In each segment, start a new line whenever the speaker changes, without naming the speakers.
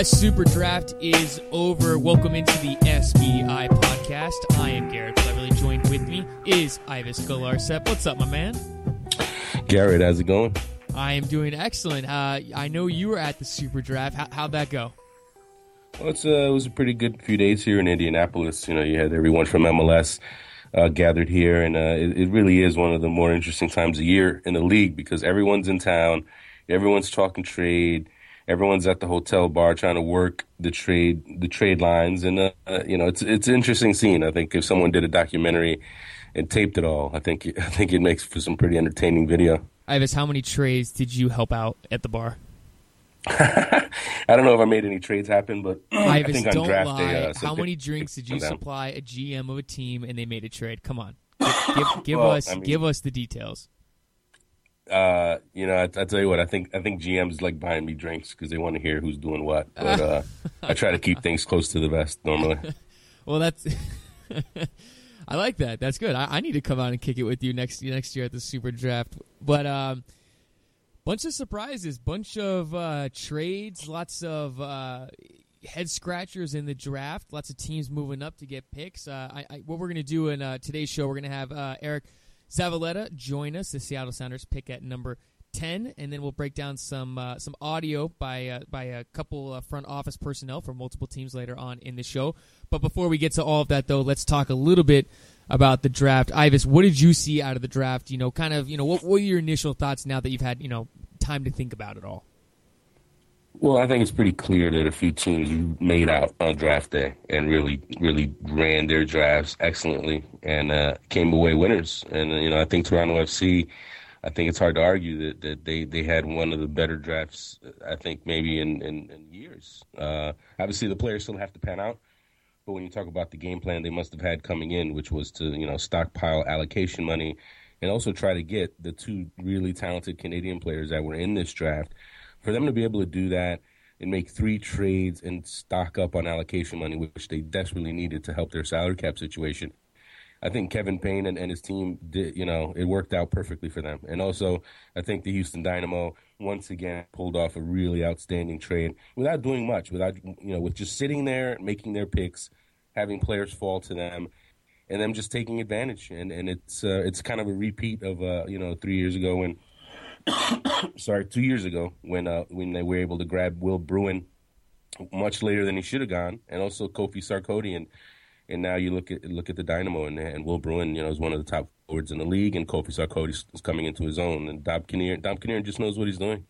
MLS Super Draft is over. Welcome into the SBI podcast. I am Garrett Cleverly. Joined with me is Ives Galarcep. What's up, my man?
Garrett, how's it going?
I am doing excellent. Uh, I know you were at the Super Draft. How, how'd that go?
Well, it's, uh, it was a pretty good few days here in Indianapolis. You know, you had everyone from MLS uh, gathered here, and uh, it, it, really is one of the more interesting times of year in the league because everyone's in town, everyone's talking trade, everyone's at the hotel bar trying to work the trade the trade lines, and uh, you know, it's it's an interesting scene. I think if someone did a documentary and taped it all, I think I think it makes for some pretty entertaining video.
Ives, how many trades did you help out at the bar?
I don't know if I made any trades happen, but
Ives,
I think on
don't lie.
day, uh,
how many drinks did you supply a GM of a team and they made a trade? Come on, give, give, give
Well,
us
I mean-
give us the details.
Uh, you know, I, I tell you what, I think I think GMs like buying me drinks because they want to hear who's doing what. But uh, I try to keep things close to the vest normally.
Well, that's. I like that. That's good. I, I need to come out and kick it with you next next year at the Super Draft. But um, bunch of surprises, bunch of uh, trades, lots of uh, head scratchers in the draft. Lots of teams moving up to get picks. Uh, I, I, what we're gonna do in uh, today's show, we're gonna have uh, Eriq Zavaleta join us, the Seattle Sounders pick at number. 10 and then we'll break down some uh, some audio by uh, by a couple front office personnel from multiple teams later on in the show. But before we get to all of that though let's talk a little bit about the draft. Ives what did you see out of the draft? You know kind of you know what, what were your initial thoughts now that you've had you know time to think about it all
Well, I think it's pretty clear that a few teams made out on draft day and really, really ran their drafts excellently and uh, came away winners. And uh, you know, I think Toronto FC. I think it's hard to argue that, that they, they had one of the better drafts. I think maybe in in, in years. Uh, obviously, the players still have to pan out. But when you talk about the game plan they must have had coming in, which was to you know stockpile allocation money, and also try to get the two really talented Canadian players that were in this draft, for them to be able to do that and make three trades and stock up on allocation money, which they desperately needed to help their salary cap situation. I think Kevin Payne and, and his team did, you know, it worked out perfectly for them. And also, I think the Houston Dynamo once again pulled off a really outstanding trade without doing much, without, you know, with just sitting there, making their picks, having players fall to them, and them just taking advantage. And and it's uh, it's kind of a repeat of uh, you know three years ago when, sorry, two years ago when uh, when they were able to grab Will Bruin much later than he should have gone, and also Kofi Sarkodie and and now you look at look at the Dynamo and, and Will Bruin, you know, is one of the top forwards in the league, and Kofi Sarkodie is coming into his own, and Dom Kinnear, Dom Kinnear just knows what he's doing.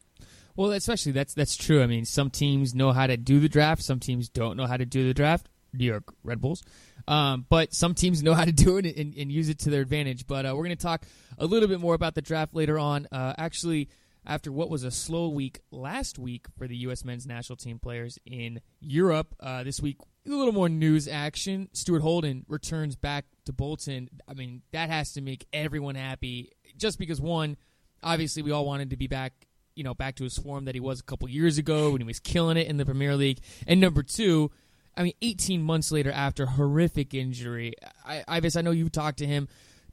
Well, especially that's that's true. I mean, some teams know how to do the draft, some teams don't know how to do the draft. New York Red Bulls, um, but some teams know how to do it and, and use it to their advantage. But uh, we're going to talk a little bit more about the draft later on. Uh, actually, after what was a slow week last week for the U.S. men's national team players in Europe, uh, this week a little more news action. Stuart Holden returns back to Bolton. I mean, that has to make everyone happy. Just because one, obviously, we all wanted to be back you know back to his form that he was a couple years ago when he was killing it in the Premier League. And number two, I mean, 18 months later after horrific injury, I, Ives, I know you've talked to him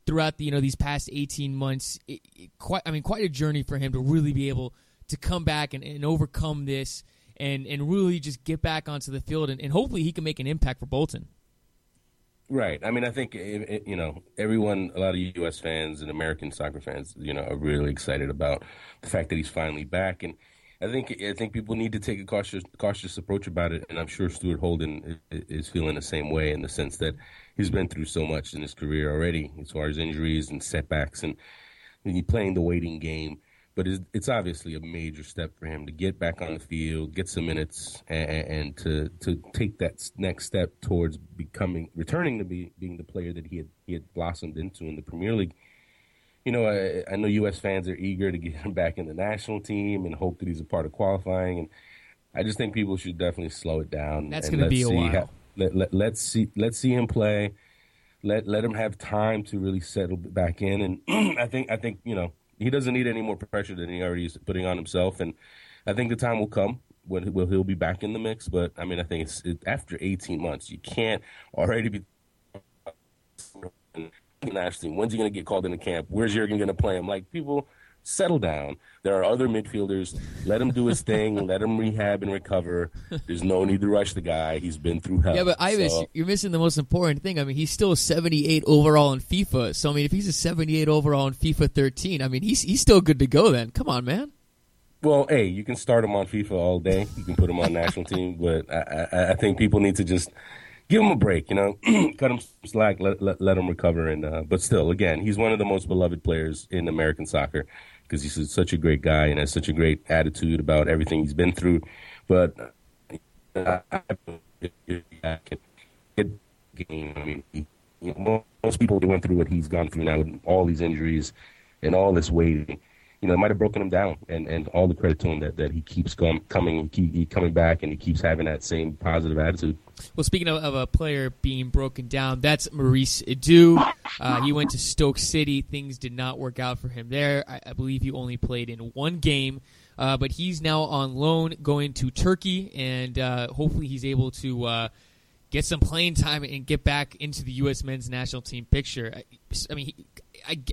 throughout the you know these past 18 months. It, it, quite, I mean, quite a journey for him to really be able to come back and, and overcome this and and really just get back onto the field and, and hopefully he can make an impact for Bolton.
Right. I mean, I think it, it, you know everyone, a lot of U.S. fans and American soccer fans, you know, are really excited about the fact that he's finally back, and I think I think people need to take a cautious cautious approach about it, and I'm sure Stuart Holden is, feeling the same way in the sense that he's been through so much in his career already, as far as injuries and setbacks, and, and playing the waiting game. But it's, it's obviously a major step for him to get back on the field, get some minutes, and, and to to take that next step towards becoming, returning to be being the player that he had he had blossomed into in the Premier League. You know, I, I know U.S. fans are eager to get him back in the national team and hope that he's a part of qualifying. And I just think people should definitely slow it down.
That's going to
let's
be a
see
while.
how- let, let, let's see let's see him play. Let let him have time to really settle back in. And I think I think you know he doesn't need any more pressure than he already is putting on himself. And I think the time will come when when he'll be back in the mix. But I mean, I think it's it, after 18 months, you can't already be national team. When's he going to get called into camp? Where's Jurgen going to play him? Like people settle down. There are other midfielders. Let him do his thing. let him rehab and recover. There's no need to rush the guy. He's been through hell.
Yeah, but Ives,
So-
you're missing the most important thing. I mean, he's still 78 overall in FIFA. So I mean, if he's a 78 overall in FIFA 13, I mean, he's he's still good to go. Then come on, man.
Well, hey, you can start him on FIFA all day. You can put him on national team, but I, I, I think people need to just give him a break. You know, cut him slack, let let, let him recover. And uh, but still, again, he's one of the most beloved players in American soccer because he's such a great guy and has such a great attitude about everything he's been through. But uh, I, I, game. I mean, he, you know, most people went through what he's gone through now with all these injuries and all this waiting you know, it might have broken him down. And, and all the credit to him that, that he keeps com- coming, he, coming back, and he keeps having that same positive attitude.
Well, speaking of, of a player being broken down, that's Maurice Edu. Uh, he went to Stoke City. Things did not work out for him there. I, I believe he only played in one game. Uh, but he's now on loan going to Turkey, and uh, hopefully he's able to uh, get some playing time and get back into the U.S. men's national team picture. I, I mean, he, I,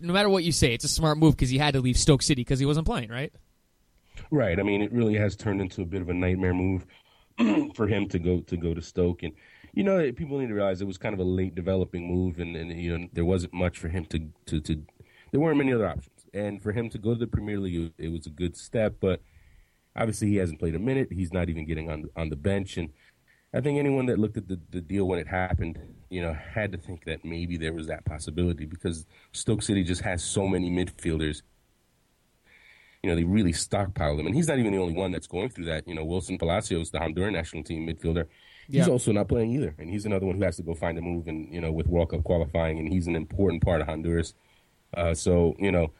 no matter what you say, it's a smart move because he had to leave Stoke City because he wasn't playing, right?
Right. I mean, it really has turned into a bit of a nightmare move for him to go to go to Stoke, and you know, people need to realize it was kind of a late developing move, and, and you know, there wasn't much for him to, to to there weren't many other options, and for him to go to the Premier League, it was a good step, but obviously he hasn't played a minute. He's not even getting on on the bench, and I think anyone that looked at the, the deal when it happened, you know, had to think that maybe there was that possibility because Stoke City just has so many midfielders. You know, they really stockpile them. And he's not even the only one that's going through that. You know, Wilson Palacios, the Honduran national team midfielder, he's
Yeah.
also not playing either. And he's another one who has to go find a move and, you know, with World Cup qualifying. And he's an important part of Honduras. Uh, so, you know,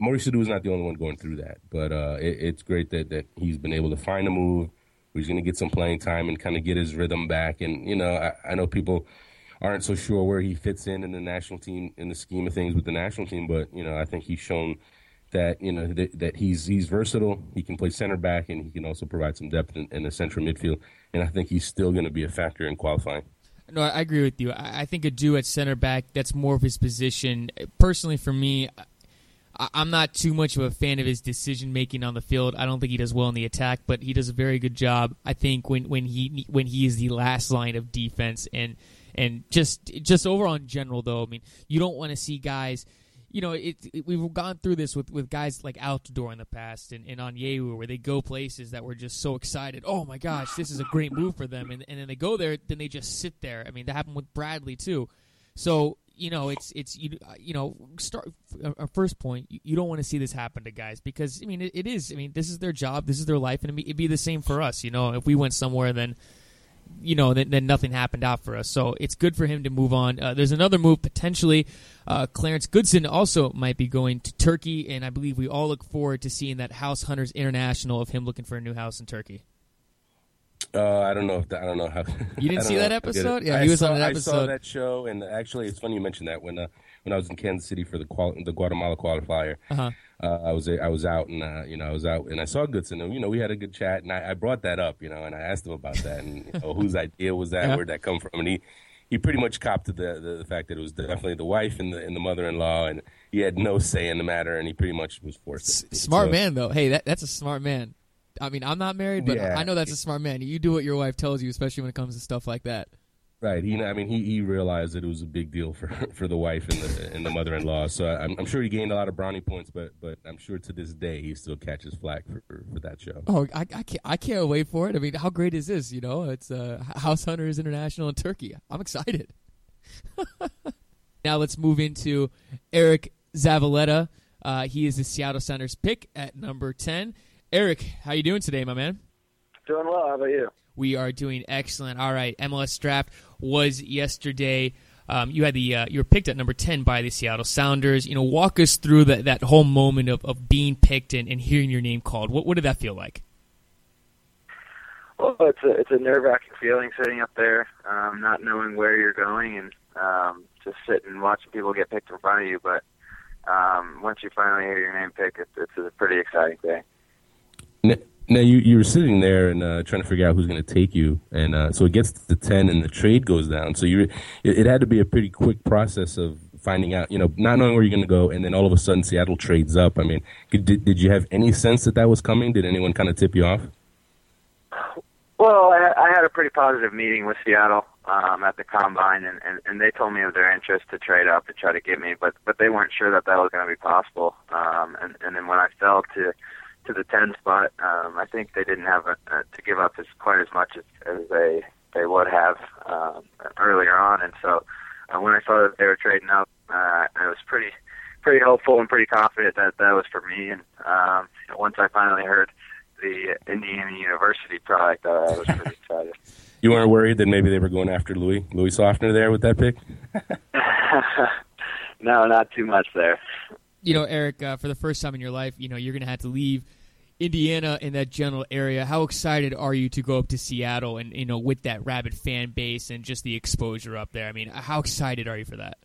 Maurice Edu is not the only one going through that. But uh, it, it's great that, that he's been able to find a move he's going to get some playing time and kind of get his rhythm back. And, you know, I, I know people aren't so sure where he fits in in the national team, in the scheme of things with the national team. But, you know, I think he's shown that, you know, that, that he's he's versatile. He can play center back and he can also provide some depth in, in the central midfield. And I think he's still going to be a factor in qualifying.
No, I agree with you. I think Edu at center back, that's more of his position. Personally, for me, I'm not too much of a fan of his decision making on the field. I don't think he does well in the attack, but he does a very good job. I think when, when he when he is the last line of defense and and just just overall in general, though, I mean, you don't want to see guys. You know, it, it, we've gone through this with, with guys like Altidore in the past and, and Onyewu, where they go places that were just so excited. Oh my gosh, this is a great move for them, and, and then they go there, then they just sit there. I mean, that happened with Bradley too. So you know, it's it's you uh, you know, start our first point. You, you don't want to see this happen to guys because I mean, it, it is. I mean, this is their job, this is their life, and it'd be, it'd be the same for us. You know, if we went somewhere, then you know, then, then nothing happened out for us. So it's good for him to move on. Uh, there's another move potentially. Uh, Clarence Goodson also might be going to Turkey, and I believe we all look forward to seeing that House Hunters International of him looking for a new house in Turkey.
Uh, I don't know if that, I don't know how.
You didn't see that
if I get it.
episode? Yeah,
I
he was
saw,
on an episode.
I saw that show, and actually, it's funny you mentioned that when uh, when I was in Kansas City for the qual- the Guatemala qualifier.
Uh-huh.
Uh, I was I was out and uh, you know I was out and I saw Goodson and you know we had a good chat and I, I brought that up you know and I asked him about that and you know, whose idea was that
Yeah.
where'd that come from and he he pretty much copped to the, the the fact that it was definitely the wife and the and the mother in law and he had no say in the matter and he pretty much was forced. to.
Smart
So-
man, though. Hey, that, that's a smart man. I mean, I'm not married, but
Yeah.
I know that's a smart man. You do what your wife tells you, especially when it comes to stuff like that.
Right. He, I mean, he, he realized that it was a big deal for, for the wife and the and the mother in law. So I'm, I'm sure he gained a lot of brownie points, but but I'm sure to this day he still catches flack for, for, for that show.
Oh, I, I can't I can't wait for it. I mean, how great is this? You know, it's uh, House Hunters International in Turkey. I'm excited. now let's move into Eriq Zavaleta. Uh, he is the Seattle Sounders pick at number ten. Eriq, how you doing today, my man?
Doing well. How about you?
We are doing excellent. All right, MLS draft was yesterday. Um, you had the uh, you were picked at number ten by the Seattle Sounders. You know, walk us through that, that whole moment of, of being picked and, and hearing your name called. What what did that feel like?
Well, it's a it's a nerve wracking feeling sitting up there, um, not knowing where you're going, and um, just sitting and watching people get picked in front of you. But um, once you finally hear your name picked, it's, it's a pretty exciting day.
Now, you you were sitting there and uh, trying to figure out who's going to take you, and uh, so it gets to ten and the trade goes down. So you it, it had to be a pretty quick process of finding out, you know, not knowing where you're going to go, and then all of a sudden Seattle trades up. I mean, did did you have any sense that that was coming? Did anyone kind of tip you off?
Well, I, I had a pretty positive meeting with Seattle um, at the combine, and, and and they told me of their interest to trade up and try to get me, but but they weren't sure that that was going to be possible. Um, and and then when I fell to to the 10 spot, um, I think they didn't have a, uh, to give up as quite as much as, as they they would have um, earlier on, and so uh, when I saw that they were trading up, uh, I was pretty pretty hopeful and pretty confident that that was for me. And um, once I finally heard the Indiana University product, uh, I was pretty excited.
You weren't worried that maybe they were going after Louis Louis Sofner there with that pick?
no, not too much there.
You know, Eriq, uh, for the first time in your life, you know you're going to have to leave Indiana in that general area. How excited are you to go up to Seattle and you know with that rabid fan base and just the exposure up there? I mean, how excited are you for that?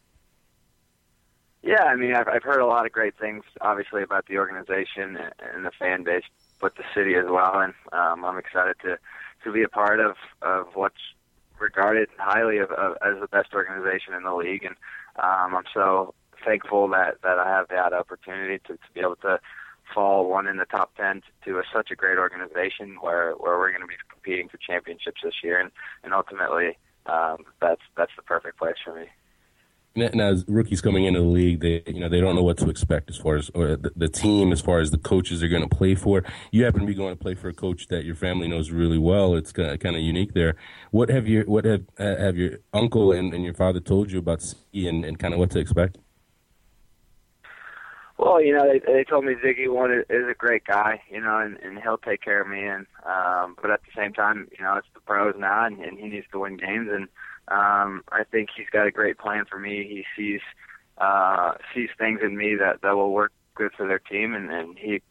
Yeah, I mean, I've, I've heard a lot of great things, obviously, about the organization and the fan base, but the city as well, and um, I'm excited to to be a part of of what's regarded highly of, of, as the best organization in the league, and um, I'm so thankful that that I have that opportunity to, to be able to fall one in the top ten to, to a, such a great organization where where we're going to be competing for championships this year, and and ultimately um, that's that's the perfect place for me.
Now, as rookies coming into the league, they you know they don't know what to expect as far as or the, the team, as far as the coaches they're going to play for. You happen to be going to play for a coach that your family knows really well. It's kind of, kind of unique there. What have your what have have your uncle and, and your father told you about Sigi and, and kind of what to expect?
Well, you know, they they told me Sigi one is, a great guy, you know, and, and he'll take care of me. And um, but at the same time, you know, it's the pros now, and, and he needs to win games and um, I think he's got a great plan for me. He sees uh, sees things in me that that will work good for their team, and, and he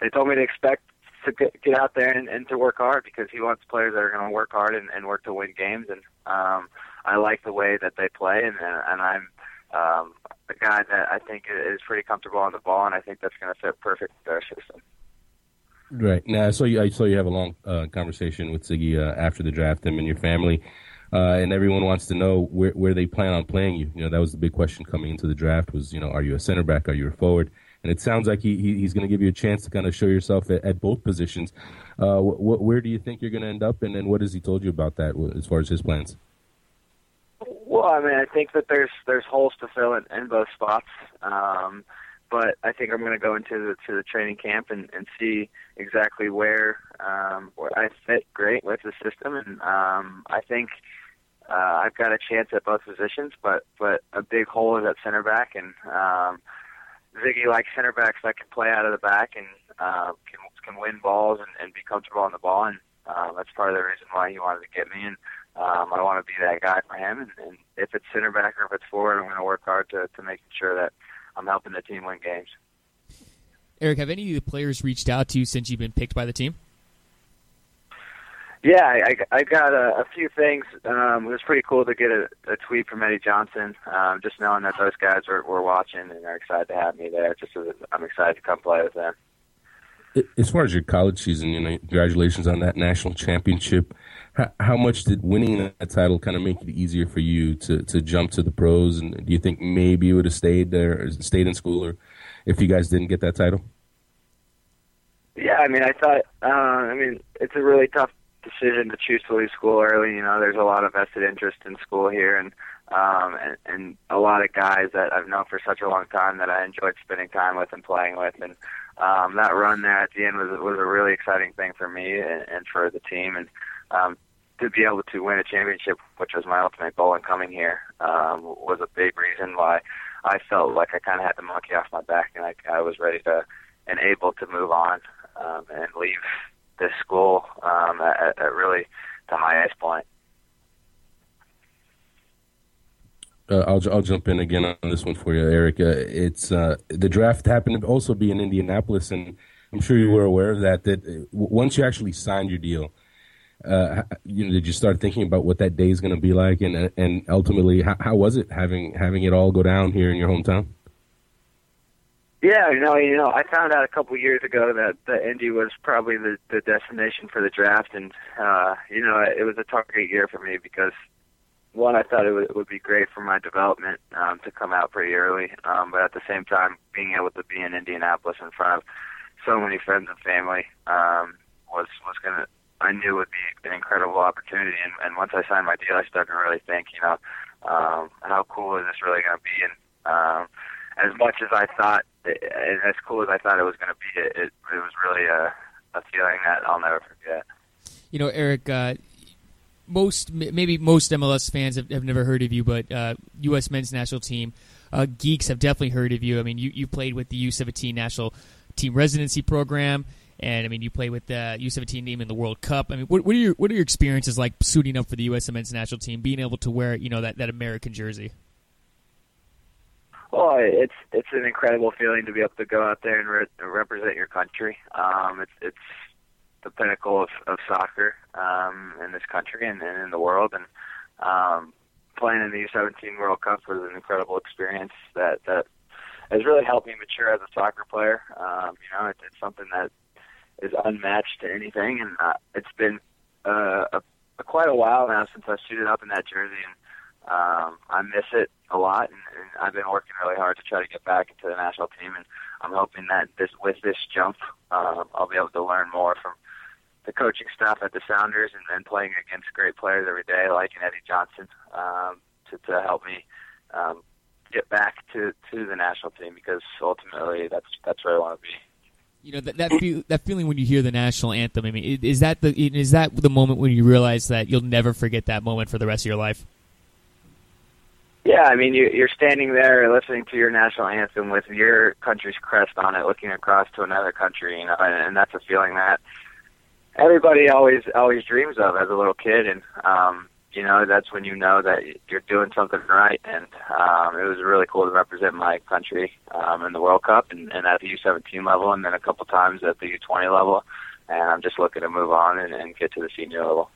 they told me to expect to get, get out there and, and to work hard because he wants players that are going to work hard and, and work to win games. And um, I like the way that they play, and and I'm um, a guy that I think is pretty comfortable on the ball, and I think that's going to fit perfect with our system.
Right now, I saw you. I saw you have a long uh, conversation with Sigi uh, after the draft, him and your family uh, and everyone wants to know where, where they plan on playing you. You know, that was the big question coming into the draft was, you know, are you a center back? Are you a forward? And it sounds like he, he he's going to give you a chance to kind of show yourself at, at both positions. Uh, wh- wh- where do you think you're going to end up, and, and what has he told you about that as far as his plans?
Well, I mean, I think that there's there's holes to fill in, in both spots. Um, but I think I'm going to go into the to the training camp and, and see exactly where um, where I fit great with the system, and um, I think uh, I've got a chance at both positions, but but a big hole is at center back, and um, Sigi likes center backs that can play out of the back and uh, can can win balls and, and be comfortable on the ball, and uh, that's part of the reason why he wanted to get me. And um, I want to be that guy for him. And, and if it's center back or if it's forward, I'm going to work hard to to make sure that I'm helping the team win games.
Eriq, have any of the players reached out to you since you've been picked by the team?
Yeah, I, I got a, a few things. Um, it was pretty cool to get a, a tweet from Eddie Johnson, um, just knowing that those guys were, were watching and are excited to have me there. Just as I'm excited to come play with them.
As far as your college season, you know, congratulations on that national championship. How, how much did winning that title kind of make it easier for you to, to jump to the pros? And do you think maybe you would have stayed there, or stayed in school, or if you guys didn't get that title?
Yeah, I mean, I thought. Uh, I mean, it's a really tough decision to choose to leave school early. You know, there's a lot of vested interest in school here, and um, and, and a lot of guys that I've known for such a long time that I enjoyed spending time with and playing with, and um, that run there at the end was was a really exciting thing for me and, and for the team, and um, to be able to win a championship, which was my ultimate goal in coming here, um, was a big reason why I felt like I kind of had the monkey off my back, and I, I was ready to and able to move on um, and leave this school um, at, at really the highest point.
Uh, I'll I'll jump in again on this one for you, Eriq. Uh, it's uh, the draft happened to also be in Indianapolis, and I'm sure you were aware of that. That uh, once you actually signed your deal, uh, you know, did you start thinking about what that day is going to be like, and and ultimately, how, how was it having having it all go down here in your hometown?
Yeah, you know, you know, I found out a couple years ago that that Indy was probably the the destination for the draft, and uh, you know, it was a target year for me because one, I thought it would, it would be great for my development um, to come out pretty early, um, but at the same time, being able to be in Indianapolis in front of so many friends and family um, was was gonna. I knew would be an incredible opportunity, and, and once I signed my deal, I started to really think, you know, um, how cool is this really going to be? And um, as much as I thought, and as cool as I thought it was going to be, it, it, it was really a, a feeling that I'll never forget.
You know, Eriq, uh, most maybe most MLS fans have, have never heard of you, but uh, U.S. men's national team uh, geeks have definitely heard of you. I mean, you, you played with the U17 national team residency program, and I mean, you play with the U17 team in the World Cup. I mean, what, what are your what are your experiences like suiting up for the U.S. men's national team, being able to wear you know that, that American jersey?
Well, it's it's an incredible feeling to be able to go out there and re- represent your country. Um, it's it's the pinnacle of, of soccer um, in this country and, and in the world. And um, playing in the U17 World Cup was an incredible experience that that has really helped me mature as a soccer player. Um, you know, it, it's something that is unmatched to anything, and uh, it's been uh, a, a quite a while now since I suited up in that jersey, and um, I miss it a lot. And, and I've been working really hard to try to get back into the national team, and I'm hoping that this with this jump, uh, I'll be able to learn more from the coaching staff at the Sounders and then playing against great players every day, like an Eddie Johnson, um, to, to help me um, get back to, to the national team because ultimately that's that's where I want to be.
You know that that, feel, that feeling when you hear the national anthem. I mean, is that the is that the moment when you realize that you'll never forget that moment for the rest of your life?
Yeah, I mean, you, you're standing there listening to your national anthem with your country's crest on it, looking across to another country, you know, and, and that's a feeling that everybody always always dreams of as a little kid, and um, you know that's when you know that you're doing something right. And um, it was really cool to represent my country um, in the World Cup and, and at the U17 level, and then a couple times at the U20 level. And I'm just looking to move on and, and get to the senior level.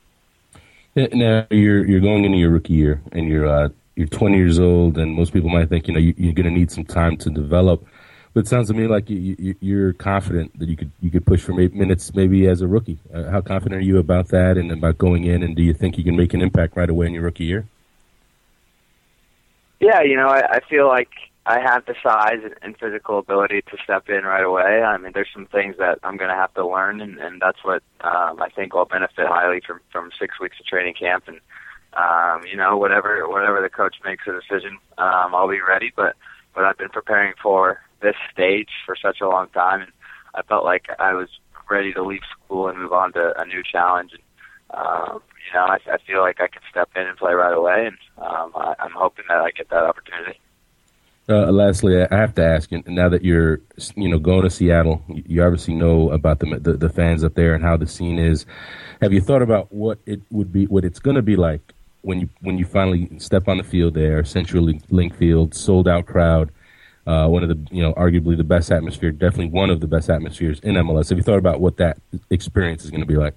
Now you're you're going into your rookie year, and you're uh, you're 20 years old, and most people might think you know you, you're going to need some time to develop. But it sounds to me like you, you, are confident that you could you could push for eight minutes maybe as a rookie. Uh, how confident are you about that and about going in? And do you think you can make an impact right away in your rookie year?
Yeah, you know, I, I feel like I have the size and physical ability to step in right away. I mean, there's some things that I'm going to have to learn, and, and that's what um, I think will benefit highly from from six weeks of training camp. And um, you know, whatever whatever the coach makes a decision, um, I'll be ready. But but I've been preparing for this stage for such a long time, and I felt like I was ready to leave school and move on to a new challenge. And um, you know, I, I feel like I can step in and play right away, and um, I, I'm hoping that I get that opportunity.
Uh, lastly, I have to ask you now that you're, you know, going to Seattle, you obviously know about the, the, the fans up there and how the scene is. Have you thought about what it would be, what it's going to be like when you when you finally step on the field there, Central Link Field, sold out crowd, uh, one of the you know arguably the best atmosphere, definitely one of the best atmospheres in MLS. Have you thought about what that experience is going to be like?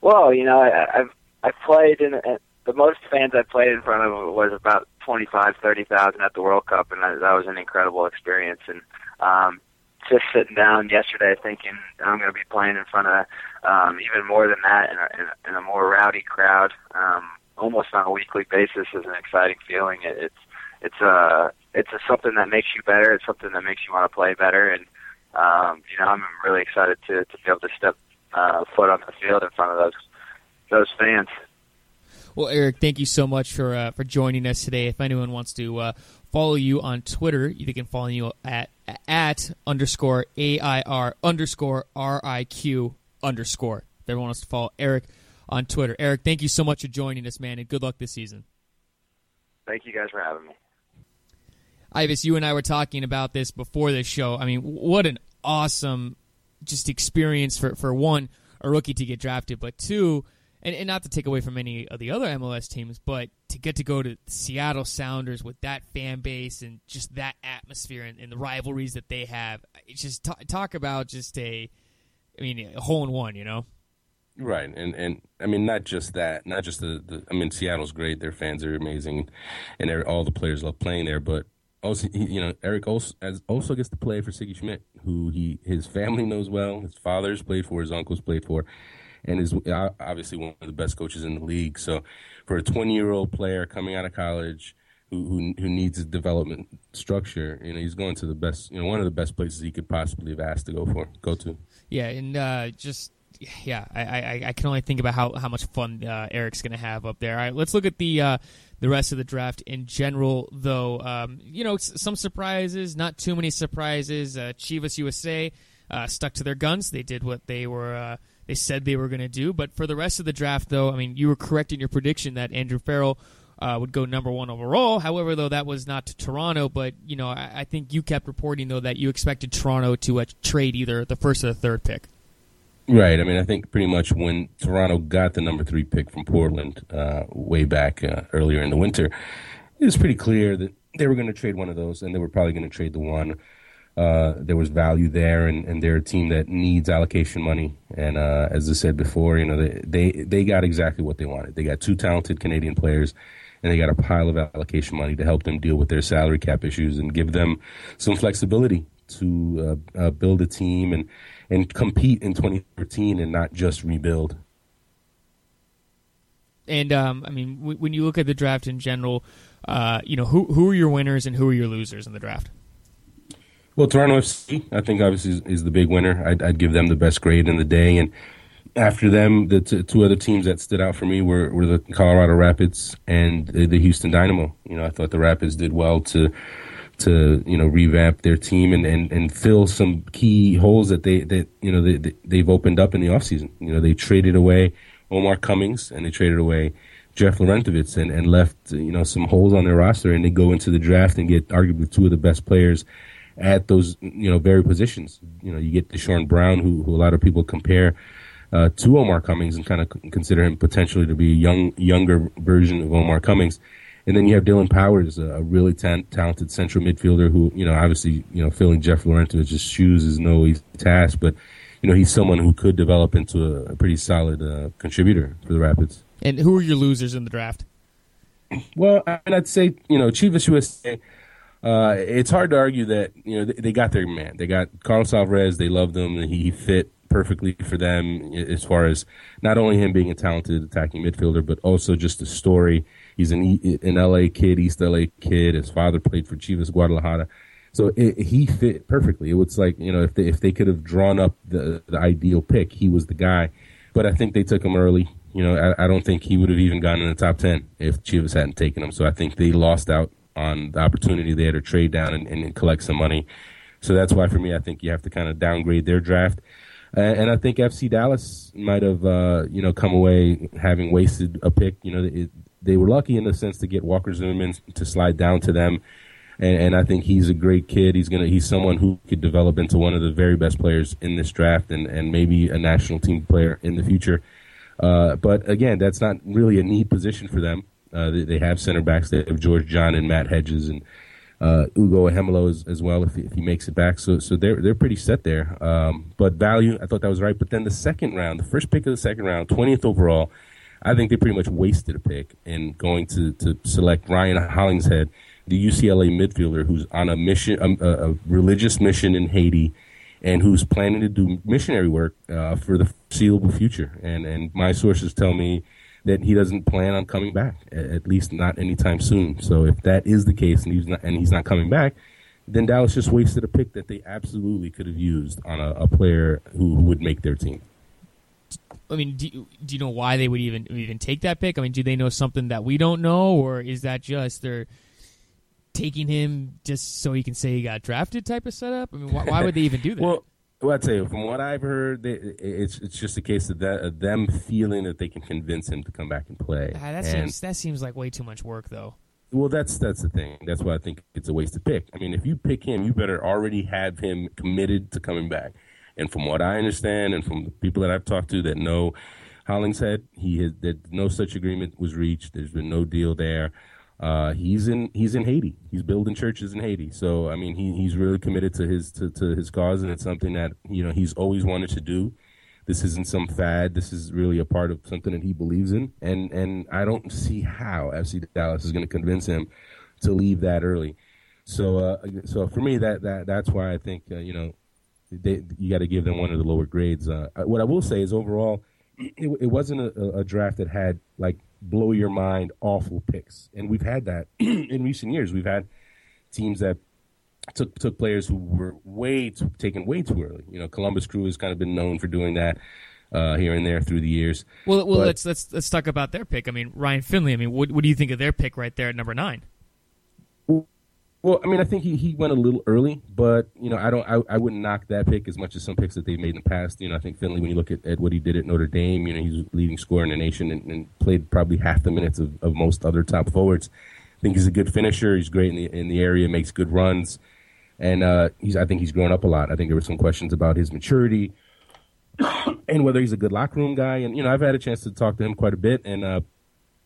Well, you know, I, I've I played in uh, the most fans I played in front of was about twenty five, thirty thousand at the World Cup, and that, that was an incredible experience. And um, just sitting down yesterday, thinking I'm going to be playing in front of um, even more than that, in a, in a, in a more rowdy crowd, um, almost on a weekly basis, is an exciting feeling. It, it's it's uh it's a, something that makes you better. It's something that makes you want to play better, and um, you know I'm really excited to to be able to step uh, foot on the field in front of those those fans.
Well, Eriq, thank you so much for uh, for joining us today. If anyone wants to uh, follow you on Twitter, they can follow you at at underscore air underscore riq underscore. If everyone wants to follow Eriq on Twitter, Eriq, thank you so much for joining us, man, and good luck this season.
Thank you guys for having me.
Ives, you and I were talking about this before this show. I mean, what an awesome just experience for, for one, a rookie to get drafted, but two, and, and not to take away from any of the other MLS teams, but to get to go to Seattle Sounders with that fan base and just that atmosphere and, and the rivalries that they have. It's just t- talk about just a, I mean, a hole in one, you know?
Right, and and I mean not just that, not just the, the I mean Seattle's great, their fans are amazing, and all the players love playing there. But also, you know, Eriq also also gets to play for Sigi Schmidt, who he his family knows well. His father's played for, his uncles played for, and is obviously one of the best coaches in the league. So, for a 20 year old player coming out of college who, who who needs a development structure. You know, he's going to the best, you know, one of the best places he could possibly have asked to go for, go to.
Yeah, and uh, just yeah, I, I, I can only think about how, how much fun uh, Eriq's going to have up there. All right, let's look at the uh, the rest of the draft in general, though. Um, you know, some surprises, not too many surprises. Uh, Chivas USA uh, stuck to their guns. They did what they were uh, they said they were going to do. But for the rest of the draft, though, I mean, you were correct in your prediction that Andrew Farrell uh, would go number one overall. However, though that was not to Toronto, but you know I, I think you kept reporting though that you expected Toronto to trade either the first or the third pick.
Right. I mean, I think pretty much when Toronto got the number three pick from Portland uh, way back uh, earlier in the winter, it was pretty clear that they were going to trade one of those, and they were probably going to trade the one. Uh, there was value there, and, and they're a team that needs allocation money. And uh, as I said before, you know they, they they got exactly what they wanted. They got two talented Canadian players and they got a pile of allocation money to help them deal with their salary cap issues and give them some flexibility to uh, uh, build a team and and compete in 2013 and not just rebuild.
And um, I mean, w- when you look at the draft in general, uh, you know who who are your winners and who are your losers in the draft?
Well, Toronto FC, I think obviously is, is the big winner. I'd, I'd, give them the best grade in the day, and after them, the t- two other teams that stood out for me were, were the Colorado Rapids and the, the, Houston Dynamo. You know, I thought the Rapids did well to to you know revamp their team and, and, and fill some key holes that they that you know they, they've opened up in the offseason. You know, they traded away Omar Cummings and they traded away Jeff Larentowicz and, and left you know some holes on their roster, and they go into the draft and get arguably two of the best players at those you know very positions. You know, you get Deshorn Brown, who, who a lot of people compare uh, to Omar Cummings and kind of consider him potentially to be a young, younger version of Omar Cummings. And then you have Dillon Powers, a really ta- talented central midfielder who, you know, obviously, you know, filling Jeff Larentowicz's shoes is no easy task, but, you know, he's someone who could develop into a, a pretty solid uh, contributor for the Rapids.
And who are your losers in the draft?
Well, I mean, I'd say, you know, Chivas USA, uh, it's hard to argue that, you know, they, they, got their man. They got Carlos Alvarez. They loved him. And he fit perfectly for them as far as not only him being a talented attacking midfielder, but also just the story. He's an an LA kid, East LA kid. His father played for Chivas Guadalajara, so it, he fit perfectly. It was like you know if they if they could have drawn up the the ideal pick, he was the guy. But I think they took him early. You know, I, I don't think he would have even gotten in the top ten if Chivas hadn't taken him. So I think they lost out on the opportunity there to trade down and, and collect some money. So that's why for me, I think you have to kind of downgrade their draft. And I think FC Dallas might have, uh, you know, come away having wasted a pick. You know, it, they were lucky in the sense to get Walker Zimmerman to slide down to them, and, and, I think he's a great kid. He's gonna, he's someone who could develop into one of the very best players in this draft, and, and maybe a national team player in the future. Uh, but again, that's not really a need position for them. Uh, they, they, have center backs. They have George John and Matt Hedges and uh, Ugo Ihemelu as, as well if he, if he makes it back. So so they're they're pretty set there. Um, but value, I thought that was right. But then the second round, the first pick of the second round, twentieth overall, I think they pretty much wasted a pick in going to to select Ryan Hollingshead, the UCLA midfielder who's on a mission, um, a, a religious mission in Haiti. And who's planning to do missionary work uh, for the foreseeable future? And and my sources tell me that he doesn't plan on coming back, at least not anytime soon. So if that is the case and he's not and he's not coming back, then Dallas just wasted a pick that they absolutely could have used on a, a player who, who, would make their team.
I mean, do you, do you know why they would even even take that pick? I mean, do they know something that we don't know, or is that just they're taking him just so he can say he got drafted type of setup? I mean, why, why would they even do that?
well, well, I tell you, from what I've heard, they, it's it's just a case of, that, of them feeling that they can convince him to come back and play.
Ah, that and, seems that seems like way too much work, though.
Well, that's that's the thing. That's why I think it's a waste to pick. I mean, if you pick him, you better already have him committed to coming back. And from what I understand, and from the people that I've talked to that know Hollingshead, he has that no such agreement was reached. There's been no deal there. Uh, he's in he's in Haiti. He's building churches in Haiti. So I mean, he, he's really committed to his to, to his cause, and it's something that you know he's always wanted to do. This isn't some fad. This is really a part of something that he believes in, and and I don't see how FC Dallas is going to convince him to leave that early. So uh, so for me, that that that's why I think uh, you know they, you got to give them one of the lower grades. Uh, what I will say is overall, it, it wasn't a, a draft that had like blow your mind awful picks, and we've had that in recent years. We've had teams that took took players who were way too, taken way too early. You know, Columbus Crew has kind of been known for doing that uh, here and there through the years.
Well, well, but, let's let's let's talk about their pick. I mean, Ryan Finley. I mean, what what do you think of their pick right there at number nine?
Well, I mean, I think he, he went a little early, but you know, I don't, I, I wouldn't knock that pick as much as some picks that they've made in the past. You know, I think Finley, when you look at, at what he did at Notre Dame, you know, he's leading scorer in the nation and, and played probably half the minutes of, of most other top forwards. I think he's a good finisher. He's great in the in the area, makes good runs, and uh, he's. I think he's grown up a lot. I think there were some questions about his maturity and whether he's a good locker room guy. And you know, I've had a chance to talk to him quite a bit, and uh,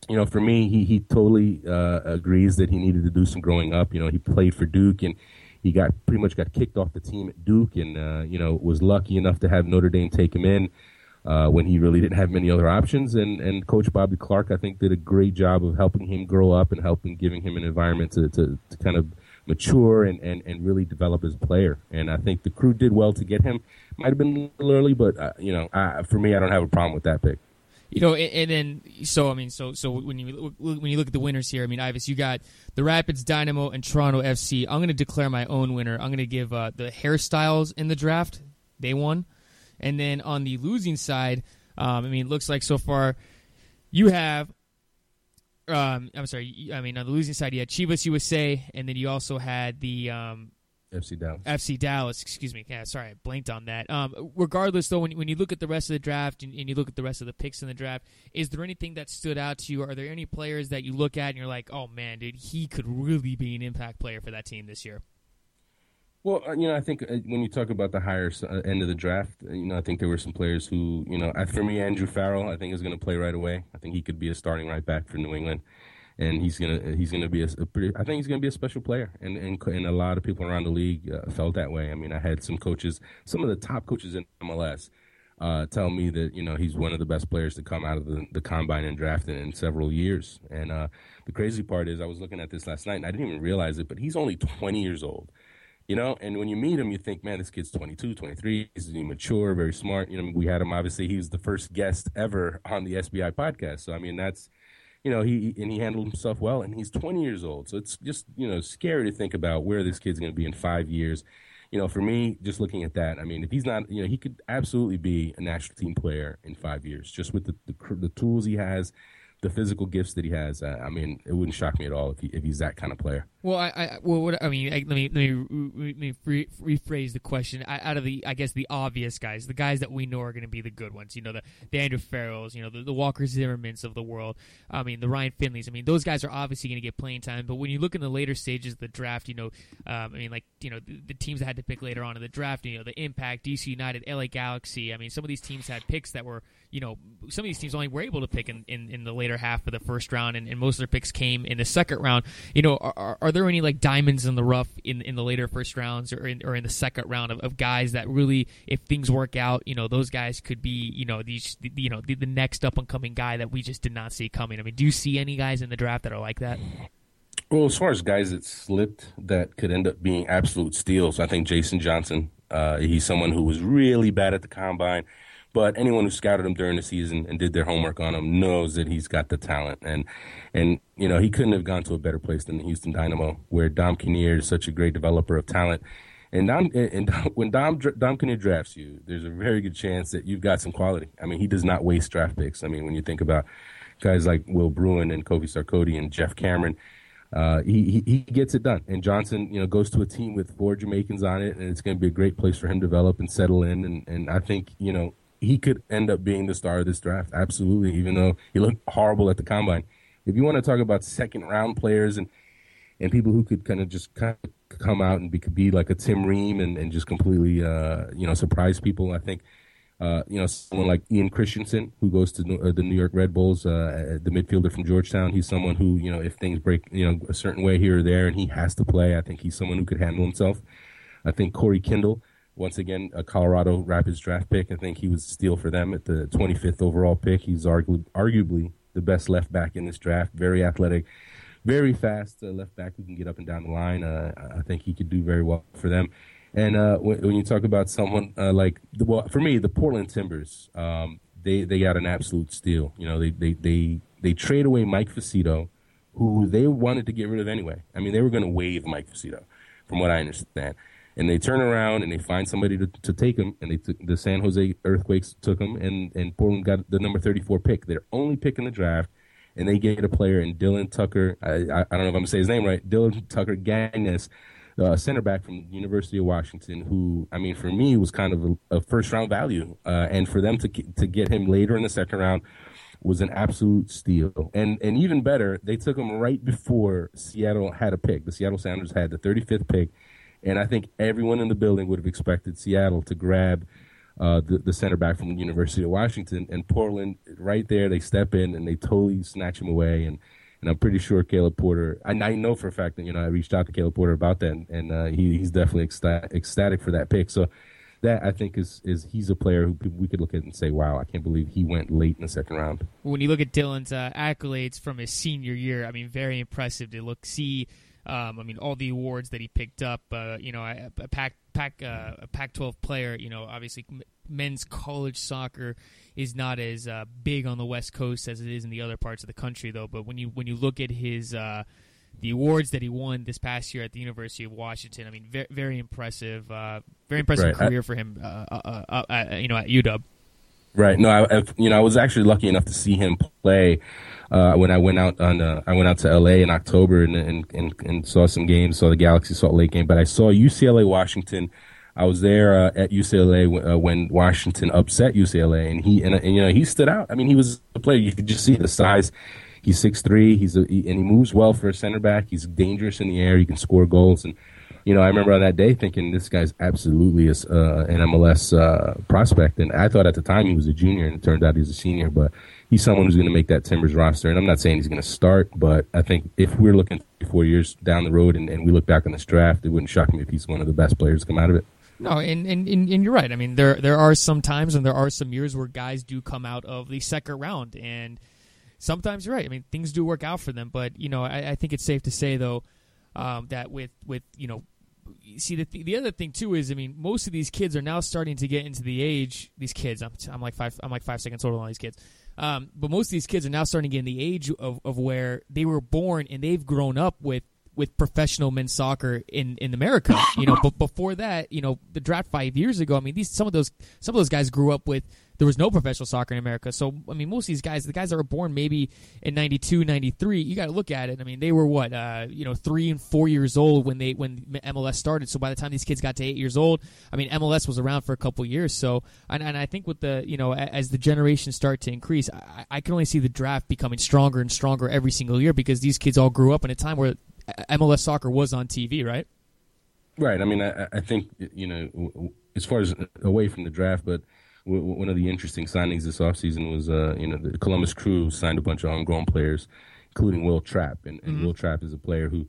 you know, for me, he he totally uh, agrees that he needed to do some growing up. You know, he played for Duke and he got pretty much got kicked off the team at Duke, and uh, you know was lucky enough to have Notre Dame take him in uh, when he really didn't have many other options. And and Coach Bobby Clark, I think, did a great job of helping him grow up and helping giving him an environment to to, to kind of mature and, and, and really develop as a player. And I think the crew did well to get him. Might have been a little early, but uh, you know, I, for me, I don't have a problem with that pick
you know, and, and, then so I mean, so so when you when you look at the winners here, I mean, Ives, you got the Rapids, Dynamo, and Toronto FC. I'm going to declare my own winner. I'm going to give uh, the hairstyles in the draft. They won, and then on the losing side, um, I mean, it looks like so far you have. Um, I'm sorry. I mean, on the losing side, you had Chivas USA, and then you also had the um,
FC Dallas.
FC Dallas, excuse me. Yeah, sorry, I blanked on that. Um, regardless, though, when, when you look at the rest of the draft and, and, you look at the rest of the picks in the draft, is there anything that stood out to you? Are there any players that you look at and you're like, oh man, dude, he could really be an impact player for that team this year?
Well, uh, you know, I think uh, when you talk about the higher uh, end of the draft, you know, I think there were some players who, you know, for me, Andrew Farrell, I think is going to play right away. I think he could be a starting right back for New England and he's gonna he's gonna be a, a, pretty. I think he's gonna be a special player, and and, and a lot of people around the league uh, felt that way. I mean, I had some coaches, some of the top coaches in MLS, uh, tell me that you know he's one of the best players to come out of the, the combine and drafted in several years. And uh, the crazy part is, I was looking at this last night, and I didn't even realize it, but he's only 20 years old. You know, and when you meet him, you think, man, this kid's 22, 23. He's mature, very smart. You know, we had him, obviously, he was the first guest ever on the SBI podcast. So, I mean, that's, you know, he and he handled himself well, and he's 20 years old. So it's just you know scary to think about where this kid's going to be in five years. You know, for me, just looking at that, I mean, if he's not, you know, he could absolutely be a national team player in five years, just with the the, the tools he has, the physical gifts that he has. Uh, I mean, it wouldn't shock me at all if he, if he's that kind of player.
Well, I, I well, what I mean, I, let me let me, let me re- rephrase the question. I, out of the, I guess the obvious guys, the guys that we know are going to be the good ones. You know, the, the Andrew Farrells, you know, the, the Walker Zimmermans of the world. I mean, the Ryan Finleys. I mean, those guys are obviously going to get playing time. But when you look in the later stages of the draft, you know, um, I mean, like you know, the, the, teams that had to pick later on in the draft, you know, the Impact, DC United, LA Galaxy. I mean, some of these teams had picks that were, you know, some of these teams only were able to pick in, in, in the later half of the first round, and, and most of their picks came in the second round. You know, are, are, there any like diamonds in the rough in, in the later first rounds or in, or in the second round of, of guys that really, if things work out, you know, those guys could be, you know, these, you know, the, the next up and coming guy that we just did not see coming. I mean, do you see any guys in the draft that are like that?
Well, as far as guys that slipped that could end up being absolute steals, I think Jason Johnson. Uh, he's someone who was really bad at the combine but anyone who scouted him during the season and did their homework on him knows that he's got the talent. And and you know he couldn't have gone to a better place than the Houston Dynamo, where Dom Kinnear is such a great developer of talent. And Dom, and when Dom Dom Kinnear drafts you, there's a very good chance that you've got some quality. I mean, he does not waste draft picks. I mean, when you think about guys like Will Bruin and Kofi Sarkodie and Geoff Cameron. Uh, he, he, he gets it done. And Johnson, you know, goes to a team with four Jamaicans on it, and it's going to be a great place for him to develop and settle in. And, and I think, you know, he could end up being the star of this draft. Absolutely, even though he looked horrible at the combine. If you want to talk about second round players and and people who could kind of just kind of come out and be, be like a Tim Ream and, and just completely uh, you know surprise people, I think uh, you know someone like Ian Christianson who goes to uh, the New York Red Bulls, uh, the midfielder from Georgetown. He's someone who you know if things break you know a certain way here or there and he has to play, I think he's someone who could handle himself. I think Corey Kindle once again, a Colorado Rapids draft pick. I think he was a steal for them at the 25th overall pick. He's argu- arguably the best left back in this draft. Very athletic, very fast uh, left back who can get up and down the line. Uh, I think he could do very well for them. And uh, when, when, you talk about someone uh, like, the, well, for me, the Portland Timbers, um, they they got an absolute steal. You know, they they they They trade away Mike Fucito, who they wanted to get rid of anyway. I mean, they were going to waive Mike Fucito, from what I understand. And they turn around and they find somebody to, to take him, and they the San Jose Earthquakes took him, and and Portland got the number 34 pick. Their only pick in the draft, and they get a player in Dylan Tucker. I, I, I don't know if I'm gonna say his name right. Dylan Tucker Gangnes, uh, center back from University of Washington, who I mean for me was kind of a, a first round value, uh, and for them to to get him later in the second round was an absolute steal. And and even better, they took him right before Seattle had a pick. The Seattle Sounders had the 35th pick, and I think everyone in the building would have expected Seattle to grab. Uh, the, the center back from the University of Washington and Portland, right there, they step in and they totally snatch him away. And and I'm pretty sure Caleb Porter. I, I know for a fact that you know I reached out to Caleb Porter about that, and, and uh, he, he's definitely ecstatic, ecstatic for that pick. So that I think is is he's a player who we could look at and say, wow, I can't believe he went late in the second round.
When you look at Dylan's uh, accolades from his senior year, I mean, very impressive to look see. Um, I mean, all the awards that he picked up. Uh, you know, a, a Pac Pac uh, a Pac-12 player. You know, obviously men's college soccer is not as uh, big on the West Coast as it is in the other parts of the country, though. But when you when you look at his uh, the awards that he won this past year at the University of Washington, I mean, very, very impressive, uh, very impressive
right.
career I, for him. Uh, uh, uh, you know, at UW.
Right. No, I, I, you know I was actually lucky enough to see him play when I went out on I went out to LA in October and, and and, and saw some games, saw the Galaxy Salt Lake game, but I saw UCLA Washington I was there uh, at UCLA w- uh, when Washington upset UCLA, and he and, and, you know he stood out. I mean, he was a player. You could just see the size. He's six three. He's a, he, and he moves well for a center back. He's dangerous in the air. He can score goals. And you know, I remember on that day thinking this guy's absolutely a, uh, an MLS uh, prospect. And I thought at the time he was a junior, and it turned out he's a senior. But he's someone who's going to make that Timbers roster. And I'm not saying he's going to start, but I think if we're looking four years down the road and, and we look back on this draft, it wouldn't shock me if he's one of the best players to come out of it.
No, and, and, and, and, you're right. I mean, there there are some times and there are some years where guys do come out of the second round, and sometimes you're right. I mean, things do work out for them, but you know, I, I think it's safe to say though um, that with with you know, see the th- the other thing too is, I mean, most of these kids are now starting to get into the age. These kids, I'm, I'm like five, I'm like five seconds older than all these kids. Um, but most of these kids are now starting to get in the age of, of where they were born and they've grown up with with professional men's soccer in, in America. You know, but before that, you know, the draft five years ago, I mean, these some of those some of those guys grew up with there was no professional soccer in America. So I mean, most of these guys, the guys that were born maybe in 92, 93, you got to look at it. I mean, they were what uh, you know three and four years old when they when MLS started. So by the time these kids got to eight years old, I mean, MLS was around for a couple years. So and, and I think with the you know as the generations start to increase, I, I can only see the draft becoming stronger and stronger every single year because these kids all grew up in a time where MLS soccer was on TV, right?
Right. I mean, I, I think you know, as far as away from the draft, but one of the interesting signings this offseason was, uh, you know, the Columbus Crew signed a bunch of homegrown players, including Wil Trapp, and, and mm-hmm. Wil Trapp is a player who,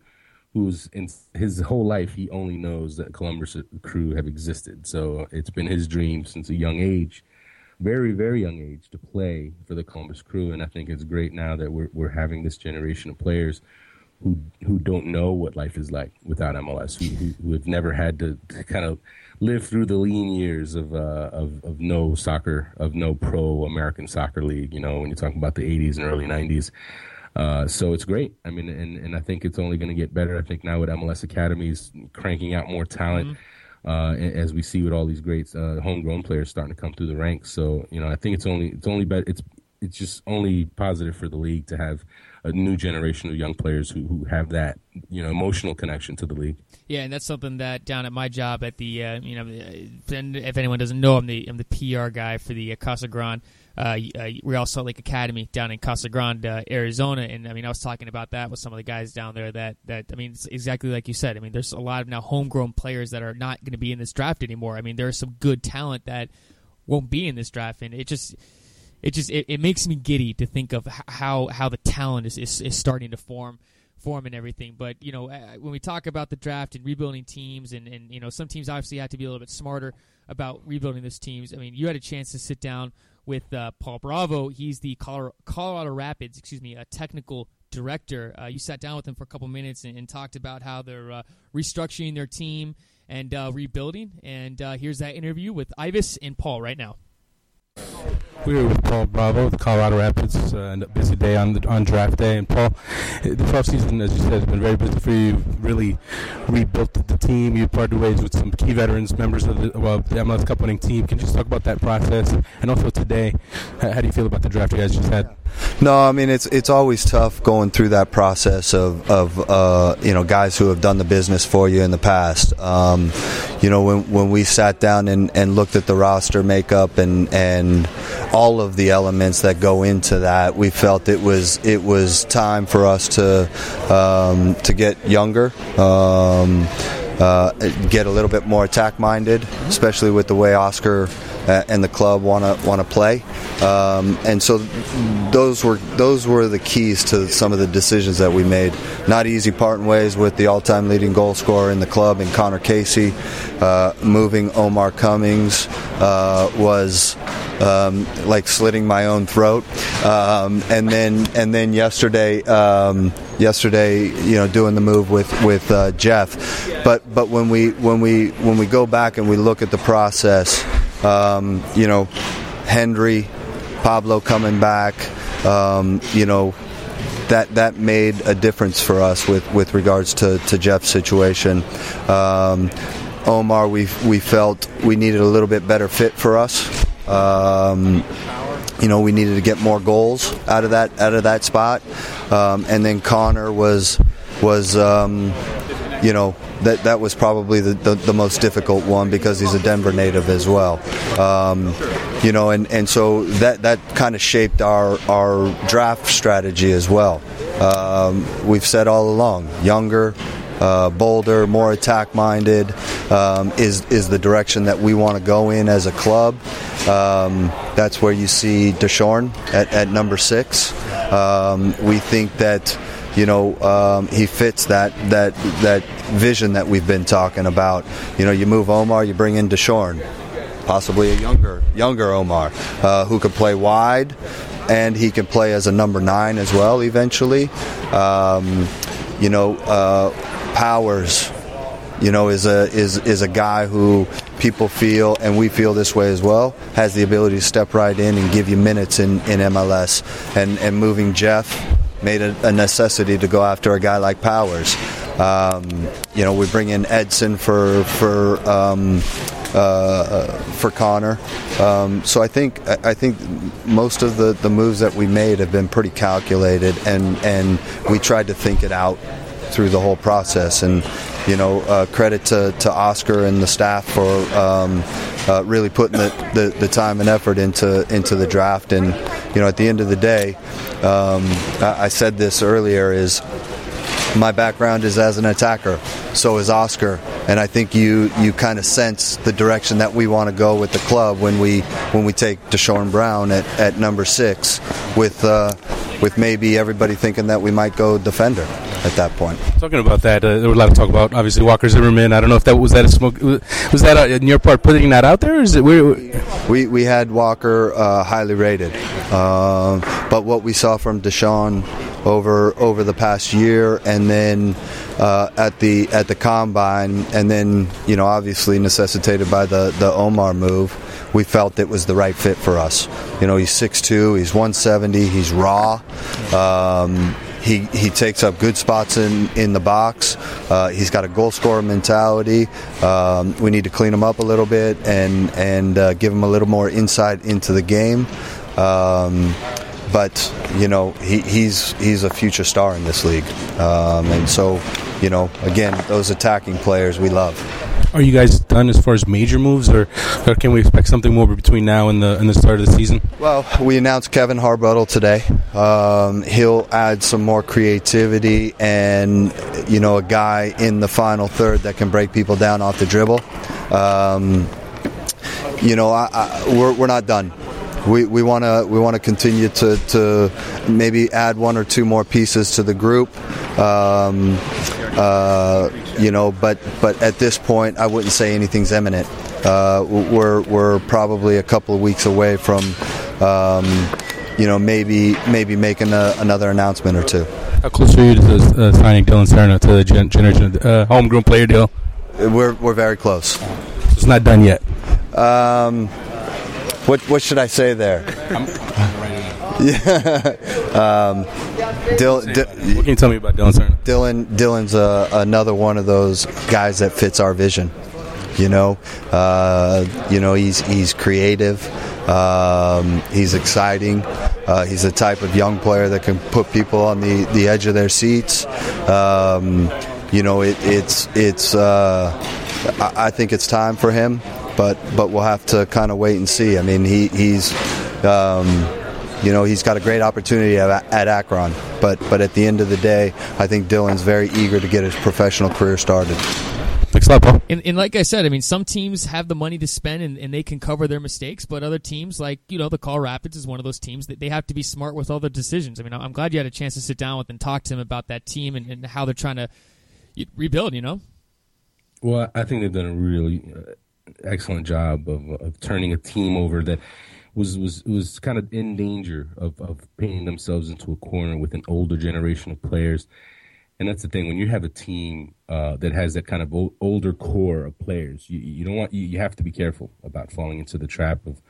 who's in his whole life he only knows that Columbus Crew have existed. So it's been his dream since a young age, very very young age, to play for the Columbus Crew, and I think it's great now that we're we're having this generation of players who who don't know what life is like without MLS, who who, who have never had to, to, kind of live through the lean years of, uh, of of no soccer, of no pro American soccer league. You know, when you're talking about the '80s and early '90s. Uh, so it's great. I mean, and, and I think it's only going to get better. I think now with MLS academies cranking out more talent, mm-hmm. uh, as we see with all these great uh, homegrown players starting to come through the ranks. So you know, I think it's only it's only better. It's it's just only positive for the league to have a new generation of young players who, who have that you know emotional connection to the league.
Yeah, and that's something that down at my job at the uh, you know if anyone doesn't know, I'm the I'm the PR guy for the uh, Casa Grande. Uh, uh, Real Salt Lake Academy down in Casa Grande, uh, Arizona, and I mean, I was talking about that with some of the guys down there. That that I mean, it's exactly like you said. I mean, there's a lot of now homegrown players that are not going to be in this draft anymore. I mean, there's some good talent that won't be in this draft, and it just it just it, it makes me giddy to think of how how the talent is, is, is starting to form form and everything. But you know, uh, when we talk about the draft and rebuilding teams, and and you know, some teams obviously have to be a little bit smarter about rebuilding those teams. I mean, you had a chance to sit down with uh, Paul Bravo. He's the Colorado, Rapids, excuse me, a technical director. Uh, you sat down with him for a couple minutes and, and talked about how they're uh, restructuring their team and uh, rebuilding. And uh, here's that interview with Ives and Paul right now.
We're with Paul Bravo with Colorado Rapids, uh, and a busy day on the, on draft day. And Paul, the this offseason, as you said, has been very busy for you. You've really rebuilt the team. You parted ways with some key veterans, members of the, well, the MLS Cup winning team. Can you just talk about that process? And also today, how do you feel about the draft you guys just had?
No, I mean it's it's always tough going through that process of of uh, you know guys who have done the business for you in the past. Um, you know when when we sat down and, and looked at the roster makeup and and all of the elements that go into that, we felt it was it was time for us to um, to get younger. Um, uh, get a little bit more attack minded, especially with the way Oscar and the club want to want to play. Um, and so those were those were the keys to some of the decisions that we made. Not easy parting ways with the all-time leading goal scorer in the club, and Connor Casey. Uh, moving Omar Cummings uh, was um, like slitting my own throat. Um, and then and then yesterday, um, yesterday, you know, doing the move with with uh, Jeff. But but when we when we when we go back and we look at the process, um, you know, Hendry, Pablo coming back, um, you know. That, that made a difference for us with, with regards to, to Jeff's situation. Um, Omar, we we felt we needed a little bit better fit for us. Um, you know, we needed to get more goals out of that out of that spot, um, and then Connor was was um, you know that that was probably the, the, the, most difficult one because he's a Denver native as well. Um, you know, and, and so that that kind of shaped our our draft strategy as well. Um, we've said all along, younger, uh, bolder, more attack minded um, is is the direction that we want to go in as a club. Um, that's where you see Deshorn at, at number six. Um, we think that you know um, he fits that that that vision that we've been talking about. You know, you move Omar, you bring in Deshorn, possibly a younger younger Omar uh, who could play wide. And he can play as a number nine as well eventually. Um, you know, uh, Powers, you know, is a is is a guy who people feel, and we feel this way as well, has the ability to step right in and give you minutes in, in MLS. And and moving Jeff made a, a necessity to go after a guy like Powers. Um, you know, we bring in Edson for for um, uh, for Connor. Um, so I think I think most of the, the moves that we made have been pretty calculated, and and we tried to think it out through the whole process. And you know, uh, credit to, to Oscar and the staff for um, uh, really putting the, the, the, time and effort into into the draft. And you know, at the end of the day, um, I, I said this earlier: is my background is as an attacker. So is Oscar, and I think you you kind of sense the direction that we want to go with the club when we when we take Deshorn Brown at, at number six, with uh, with maybe everybody thinking that we might go defender at that point.
Talking about that, uh, there was a lot to talk about. Obviously, Walker Zimmerman. I don't know if that was that a smoke. Was that uh, in your part putting that out there? Or is it
we we had Walker uh, highly rated, uh, but what we saw from Deshorn over over the past year, and then uh, at the at the combine, and then you know obviously necessitated by the the Omar move we felt it was the right fit for us. You know, he's 6'2", he's 170, he's raw. Um, he, he takes up good spots in, in the box. Uh, he's got a goal scorer mentality. Um, we need to clean him up a little bit and and uh, give him a little more insight into the game. Um, but you know he, he's he's a future star in this league, um, and so you know again those attacking players we love.
Are you guys done as far as major moves, or, or can we expect something more between now and the and the start of the season?
Well, we announced Kevin Harbottle today. Um, he'll add some more creativity and you know a guy in the final third that can break people down off the dribble. Um, you know, I, I, we're we're not done we want to we want to continue to, to maybe add one or two more pieces to the group. Um, uh, you know, but but at this point, I wouldn't say anything's imminent. Uh, we're we're probably a couple of weeks away from, um, you know, maybe maybe making a, another announcement or two.
How close are you to uh, signing Dillon Serna to the gen- generation uh, homegrown player deal?
We're we're very close. So
it's not done yet.
Um, what what should I say there? yeah. um, Dillon,
what can you tell me about Dillon Serna?
Dillon Dillon's uh, another one of those guys that fits our vision. You know, uh, you know he's he's creative. Um, he's exciting. Uh, he's the type of young player that can put people on the, the edge of their seats. Um, you know, it, it's it's. Uh, I, I think it's time for him, but but we'll have to kind of wait and see. I mean, he he's. Um, you know he's got a great opportunity at, at, Akron, but but at the end of the day, I think Dillon's very eager to get his professional career started.
Thanks a lot, Paul.
And, and, like I said, I mean, some teams have the money to spend and, and, they can cover their mistakes, but other teams, like you know, the Call Rapids is one of those teams that they have to be smart with all their decisions. I mean, I'm glad you had a chance to sit down with and talk to him about that team and, and how they're trying to rebuild. You know.
Well, I think they've done a really uh, excellent job of, of turning a team over that was was was kind of in danger of, of painting themselves into a corner with an older generation of players and that's the thing when you have a team uh, that has that kind of older core of players, you, you don't want you, you have to be careful about falling into the trap of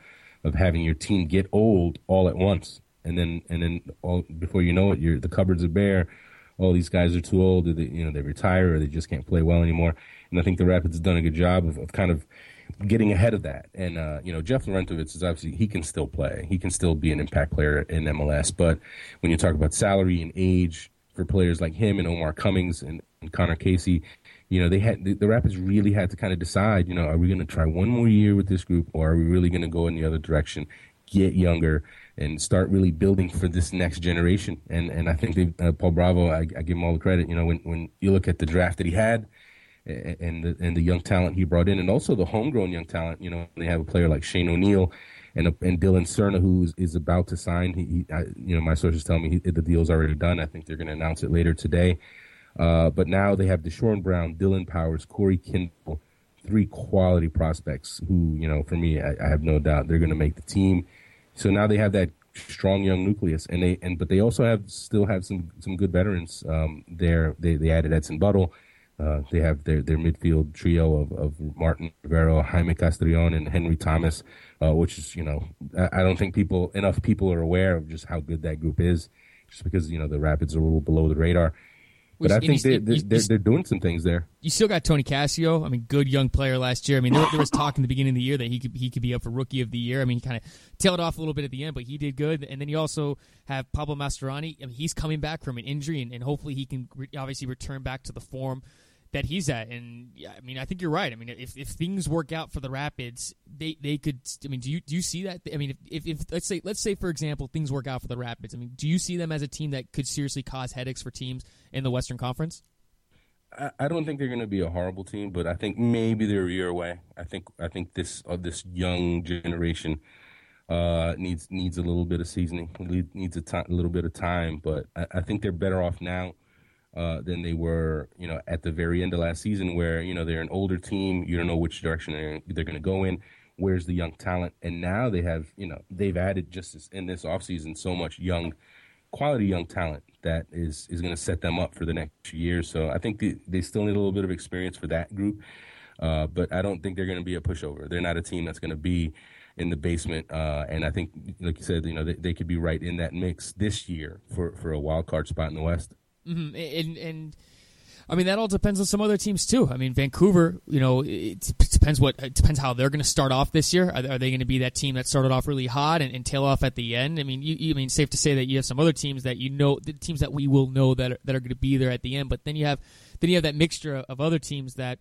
of having your team get old all at once, and then and then all before you know it, you the cupboards are bare. All these guys are too old, or they, you know they retire, or they just can't play well anymore. And I think the Rapids have done a good job of, of kind of getting ahead of that. And uh, you know, Jeff Larentowicz is obviously he can still play. He can still be an impact player in MLS. But when you talk about salary and age, for players like him and Omar Cummings and, and Connor Casey, you know, they had the, the, Rapids really had to kind of decide, you know, are we going to try one more year with this group or are we really going to go in the other direction, get younger and start really building for this next generation? And and I think uh, Paul Bravo, I, I, give him all the credit. You know, when when you look at the draft that he had. And the, and the young talent he brought in, and also the homegrown young talent. You know, they have a player like Shane O'Neill, and and Dillon Serna, who is, is about to sign. He, he I, you know, my sources tell me he, the deal's already done. I think they're going to announce it later today. Uh, but now they have Deshorn Brown, Dillon Powers, Corey Kindle, three quality prospects who, you know, for me, I, I have no doubt they're going to make the team. So now they have that strong young nucleus, and they and but they also have still have some some good veterans um, there. They they added Edson Buddle. Uh, they have their, their midfield trio of, of Martin Rivero, Jaime Castrillon, and Hendry Thomas uh, which is you know I, I, don't think people enough people are aware of just how good that group is, just because you know the Rapids are a little below the radar. But I think they, they're, they're, they're, doing some things there.
You still got Tony Cascio. I mean, good young player last year. I mean, there, there was talk in the beginning of the year that he could he could be up for Rookie of the Year. I mean, he kind of tailed off a little bit at the end, but he did good. And then you also have Pablo Mastroeni. I mean, he's coming back from an injury, and, and hopefully he can re- obviously return back to the form that he's at. And yeah, I mean, I think you're right. I mean, if, if things work out for the Rapids, they, they could. I mean, do you do you see that? I mean, if, if, if let's say let's say for example things work out for the Rapids. I mean, do you see them as a team that could seriously cause headaches for teams in the Western Conference?
I, don't think they're going to be a horrible team, but I think maybe they're a year away. I think I think this uh, this young generation uh, needs needs a little bit of seasoning, needs a, t- a little bit of time. But I, I think they're better off now uh, than they were, you know, at the very end of last season, where you know they're an older team. You don't know which direction they're, they're going to go in. Where's the young talent? And now they have, you know, they've added just this, in this offseason so much young, quality young talent that is is going to set them up for the next few years. So I think they, they still need a little bit of experience for that group, uh, but I don't think they're going to be a pushover. They're not a team that's going to be in the basement. Uh, and I think, like you said, you know, they, they could be right in that mix this year for, for a wild card spot in the West.
Mm-hmm. And, and I mean that all depends on some other teams too. I mean Vancouver, you know, it depends what it depends how they're going to start off this year. Are, are they going to be that team that started off really hot and, and tail off at the end? I mean, you, you I mean safe to say that you have some other teams that you know the teams that we will know that are, that are going to be there at the end. But then you have then you have that mixture of other teams that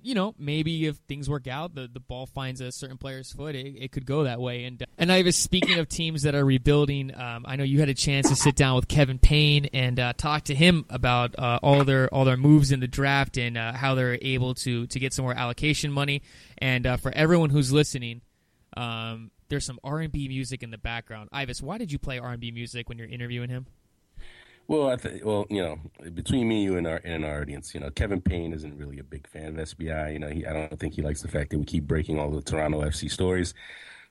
you know, maybe if things work out, the, the ball finds a certain player's foot, it, it could go that way. And and I was speaking of teams that are rebuilding. Um, I know you had a chance to sit down with Kevin Payne and uh, talk to him about uh, all their all their moves in the draft and uh, how they're able to to get some more allocation money. And uh, for everyone who's listening, um, there's some R and B music in the background. Ives, why did you play R and B music when you're interviewing him?
Well, I think well, you know, between me, you, and our and our audience, you know, Kevin Payne isn't really a big fan of SBI. You know, he I don't think he likes the fact that we keep breaking all the Toronto FC stories.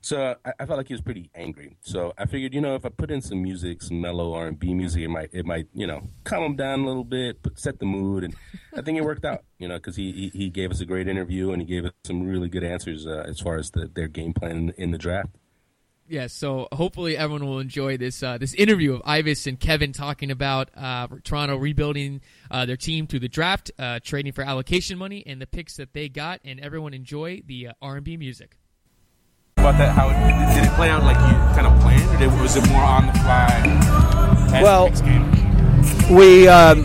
So I, I, felt like he was pretty angry. So I figured, you know, if I put in some music, some mellow R and B music, it might it might you know calm him down a little bit, but set the mood. And I think it worked out. You know, because he, he, he gave us a great interview and he gave us some really good answers uh, as far as the, their game plan in, in the draft.
Yeah, so hopefully everyone will enjoy this uh, this interview of Ives and Kevin talking about uh, Toronto rebuilding uh, their team through the draft, uh, trading for allocation money, and the picks that they got. And everyone enjoy the uh, R&B music.
About that, how it, did it play out like you kind of planned, or did, was it more on the fly?
Well,
the
we, um,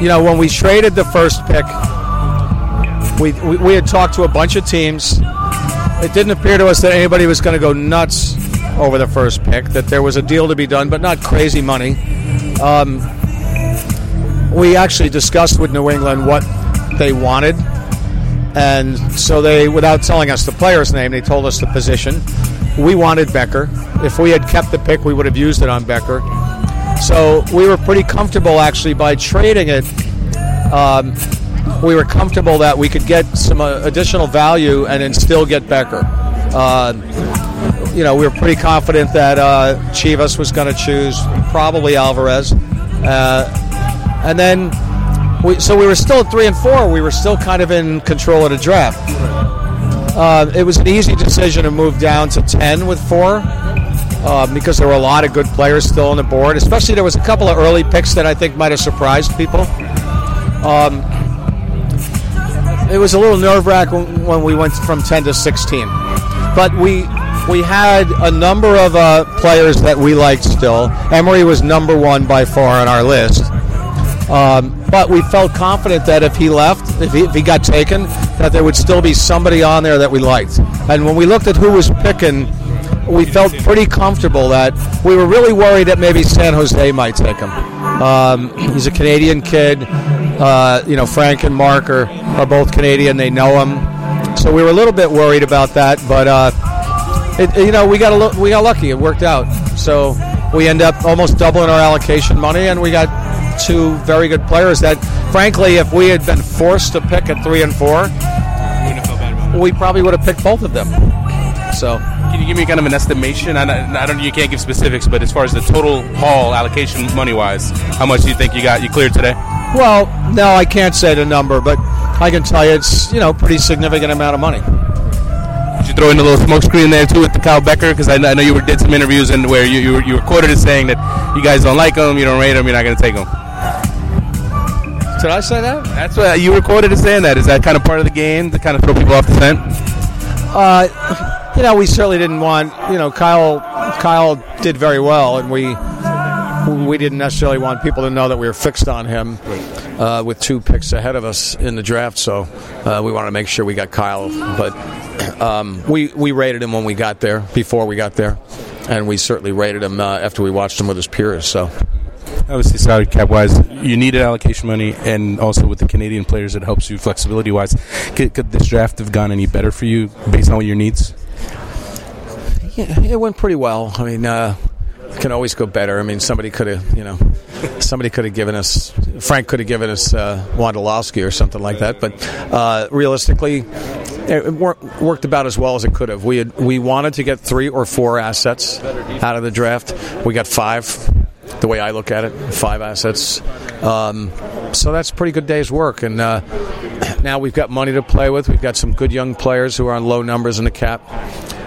you know, when we traded the first pick, we, we, we had talked to a bunch of teams. It didn't appear to us that anybody was going to go nuts over the first pick, that there was a deal to be done, but not crazy money. Um, we actually discussed with New England what they wanted. And so they, without telling us the player's name, they told us the position. We wanted Bekker. If we had kept the pick, we would have used it on Bekker. So we were pretty comfortable actually by trading it. Um, we were comfortable that we could get some uh, additional value and then still get Bekker. Uh, you know, we were pretty confident that uh, Chivas was going to choose probably Alvarez, uh, and then we, so we were still at three and four. We were still kind of in control of the draft. Uh, it was an easy decision to move down to ten with four uh, because there were a lot of good players still on the board. Especially there was a couple of early picks that I think might have surprised people. Um, it was a little nerve wracking when we went from 10 to 16, but we we had a number of uh, players that we liked still. Emery was number one by far on our list. Um, but we felt confident that if he left, if he, if he got taken, that there would still be somebody on there that we liked. And when we looked at who was picking, we felt pretty comfortable that we were really worried that maybe San Jose might take him. Um, he's a Canadian kid. Uh, you know, Frank and Mark are, are both Canadian. They know him, so we were a little bit worried about that. But uh, it, you know, we got a lo- we got lucky. It worked out. So we end up almost doubling our allocation money, and we got two very good players. That, frankly, if we had been forced to pick at three and four, we probably would have picked both of them. So.
Can you give me kind of an estimation? I, don't- I don't. You can't give specifics, but as far as the total haul allocation money wise, how much do you think you got? You cleared today?
Well, no, I can't say the number, but I can tell you it's you know pretty significant amount of money.
Did you throw in a little smoke screen there too with the Kyle Bekker? Because I, I know you were, did some interviews and where you, you, were, you were quoted as saying that you guys don't like him, you don't rate him, you're not going to take him.
Did I say that?
That's what you were quoted as saying. That is that kind of part of the game to kind of throw people off the scent.
Uh, you know, we certainly didn't want. You know, Kyle Kyle did very well, and we we didn't necessarily want people to know that we were fixed on him uh, with two picks ahead of us in the draft. So uh, we wanted to make sure we got Kyle, but um, we we rated him when we got there, before we got there, and we certainly rated him uh, after we watched him with his peers. So.
Obviously, salary cap wise, you needed allocation money, and also with the Canadian players, it helps you flexibility wise. Could, could this draft have gone any better for you based on all your needs?
Yeah, it went pretty well. I mean, uh, it can always go better. I mean, somebody could have, you know, somebody could have given us, Frank could have given us uh, Wondolowski or something like that. But uh, realistically, it wor- worked about as well as it could have. We had we wanted to get three or four assets out of the draft. We got five. The way I look at it, five assets. Um, so that's pretty good day's work. And uh, now we've got money to play with. We've got some good young players who are on low numbers in the cap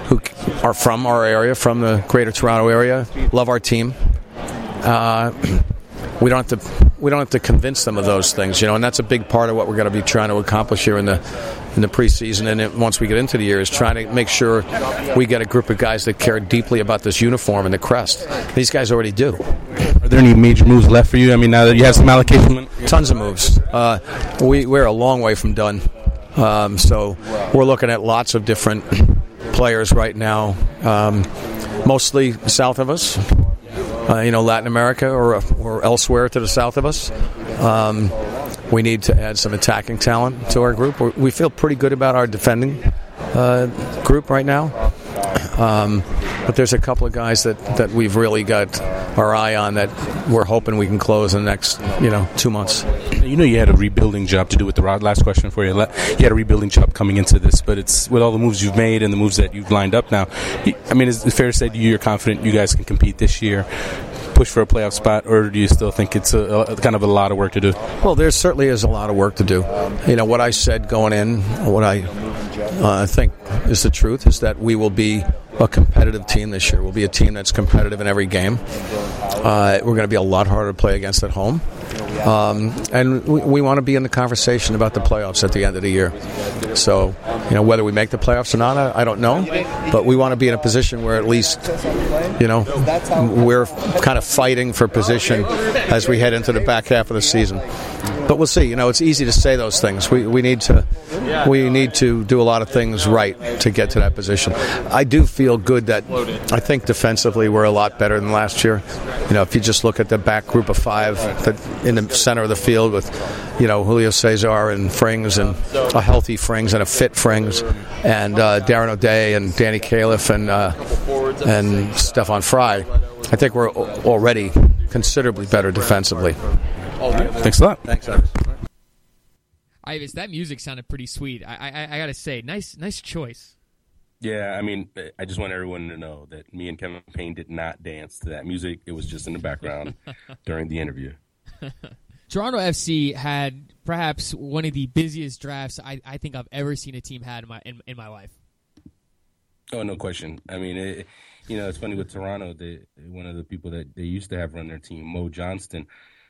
who are from our area, from the Greater Toronto area, love our team. Uh, we don't have to we don't have to convince them of those things, you know, and that's a big part of what we're going to be trying to accomplish here in the in the preseason and it, once we get into the year is trying to make sure we get a group of guys that care deeply about this uniform and the crest. These guys already do.
Are there any major moves left for you? I mean, now that you have some allocation
Tons of moves. Uh, we we're a long way from done. Um, so we're looking at lots of different players right now, um, mostly south of us. Uh, you know, Latin America or or elsewhere to the south of us. Um, we need to add some attacking talent to our group. We feel pretty good about our defending uh, group right now. Um, but there's a couple of guys that, that we've really got our eye on that we're hoping we can close in the next you know two months.
you know you had a rebuilding job to do with the rod. Last question for you: You had a rebuilding job coming into this, but it's with all the moves you've made and the moves that you've lined up now. I mean, is it fair to say you're confident you guys can compete this year? Push for a playoff spot, or do you still think it's a, a kind of a lot of work to do?
Well, there certainly is a lot of work to do. You know what I said going in, what I uh, think is the truth. Is that we will be a competitive team this year. We'll be a team that's competitive in every game. Uh, we're going to be a lot harder to play against at home. Um, and we, we want to be in the conversation about the playoffs at the end of the year. So, you know, whether we make the playoffs or not, I, I don't know. But we want to be in a position where at least, you know, we're kind of fighting for position as we head into the back half of the season. But we'll see. You know, it's easy to say those things. We, we need to we need to do a lot of things right to get to that position. I do feel good that I think defensively we're a lot better than last year. You know, if you just look at the back group of five in the center of the field with, you know, Julio Cesar and Frings and a healthy Frings and a fit Frings and uh, Darren O'Dea and Danny Califf and uh, and Stefan Frei. I think we're already considerably better defensively.
Thanks a lot.
Thanks, Ives.
Ivis, that music sounded pretty sweet. I, I, I gotta say, nice, nice choice.
Yeah, I mean, I just want everyone to know that me and Kevin Payne did not dance to that music. It was just in the background during the interview.
Toronto FC had perhaps one of the busiest drafts I, I think I've ever seen a team had in my in, in my life.
Oh, no question. I mean, it, you know, it's funny with Toronto. They, one of the people that they used to have run their team, Mo Johnston,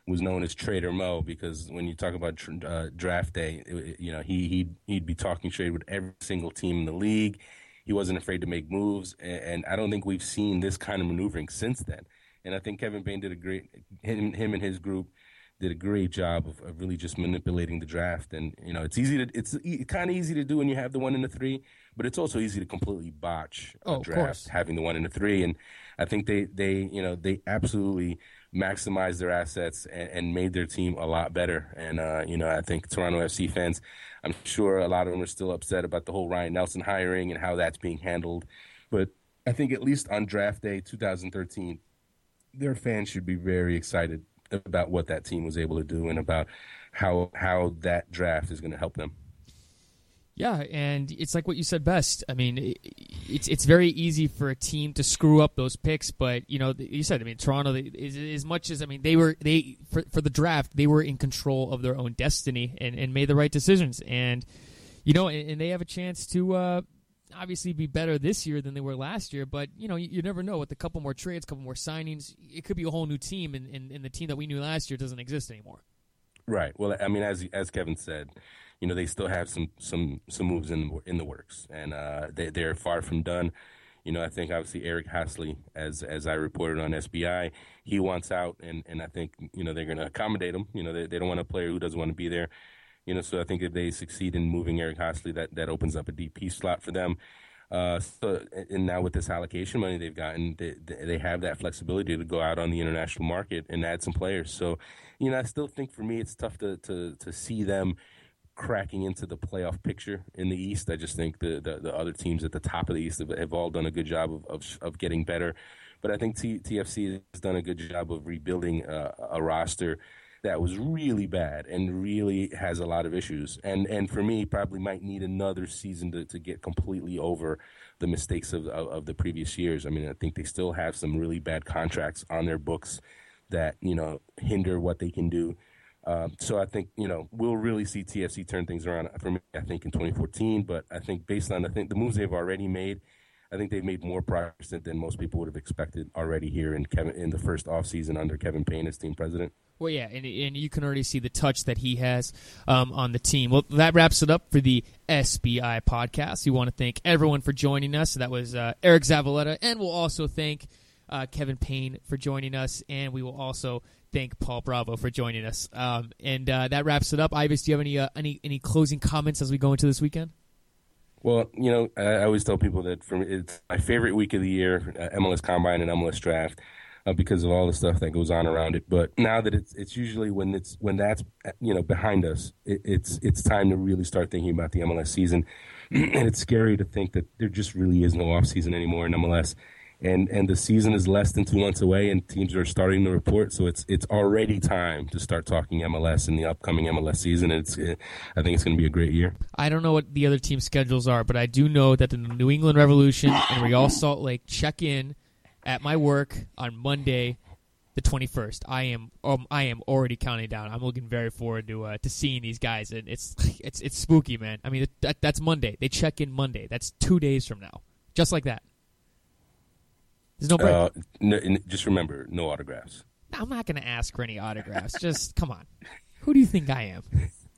was known as Trader Mo because when you talk about uh, draft day, it, you know he he'd, he'd be talking trade with every single team in the league. He wasn't afraid to make moves, and, and, I don't think we've seen this kind of maneuvering since then. And I think Kevin Payne did a great him him and his group did a great job of, of really just manipulating the draft. And you know, it's easy to it's e- kind of easy to do when you have the one and the three, but it's also easy to completely botch
oh,
a draft having the one and the three. And I think they they you know they absolutely maximized their assets and, and made their team a lot better. And uh, you know, I think Toronto FC fans, I'm sure a lot of them are still upset about the whole Ryan Nelsen hiring and how that's being handled. But I think at least on draft day 2013, their fans should be very excited about what that team was able to do and about how how that draft is going to help them.
Yeah, and it's like what you said best. I mean, it's it's very easy for a team to screw up those picks, but you know, you said. I mean, Toronto, is as much as I mean, they were they for for the draft, they were in control of their own destiny and, and made the right decisions, and you know, and, and they have a chance to uh, obviously be better this year than they were last year. But you know, you, you never know. With a couple more trades, a couple more signings, it could be a whole new team, and, and, and the team that we knew last year doesn't exist anymore.
Right. Well, I mean, as as Kevin said you know they still have some some some moves in the, in the works, and uh, they they're far from done. You know, I think obviously Eric Hassli, as as I reported on SBI, he wants out, and, and I think you know they're going to accommodate him. You know, they, they don't want a player who doesn't want to be there. You know, so I think if they succeed in moving Eric Hassli, that that opens up a DP slot for them. Uh, so, and now with this allocation money they've gotten, they, they have that flexibility to go out on the international market and add some players. So, you know, I still think for me it's tough to to to see them cracking into the playoff picture in the East. I just think the, the, the, other teams at the top of the East have, have all done a good job of, of, of getting better. But I think T, TFC has done a good job of rebuilding uh, a roster that was really bad and really has a lot of issues. And and for me, probably might need another season to, to get completely over the mistakes of, of, of the previous years. I mean, I think they still have some really bad contracts on their books that you know hinder what they can do. Um, so I think you know we'll really see TFC turn things around for me. I think in 2014, but I think based on I think the moves they've already made, I think they've made more progress than most people would have expected already here in Kevin in the first offseason under Kevin Payne as team president.
Well, yeah, and, and you can already see the touch that he has um, on the team. Well, that wraps it up for the SBI podcast. We want to thank everyone for joining us. That was uh, Eriq Zavaleta, and we'll also thank uh, Kevin Payne for joining us, and we will also thank Paul Bravo for joining us. Um, and uh, that wraps it up. Ives, do you have any uh, any any closing comments as we go into this weekend?
Well, you know, I always tell people that for me, it's my favorite week of the year, uh, MLS Combine and MLS Draft, uh, because of all the stuff that goes on around it. But now that it's it's usually when it's when that's you know behind us, it, it's it's time to really start thinking about the MLS season. and it's scary to think that there just really is no off season anymore in MLS and and the season is less than two months away, and teams are starting to report. So it's it's already time to start talking MLS in the upcoming MLS season. It's it, I think it's going to be a great year.
I don't know what the other team schedules are, but I do know that the New England Revolution and Real Salt Lake check in at my work on Monday the 21st. I am um, I am already counting down. I'm looking very forward to uh, to seeing these guys, and it's it's it's spooky, man. I mean, that, that's Monday. They check in Monday. That's two days from now, just like that. There's no break.
Uh, no, just remember, no autographs.
I'm not going to ask for any autographs. just come on. Who do you think I am?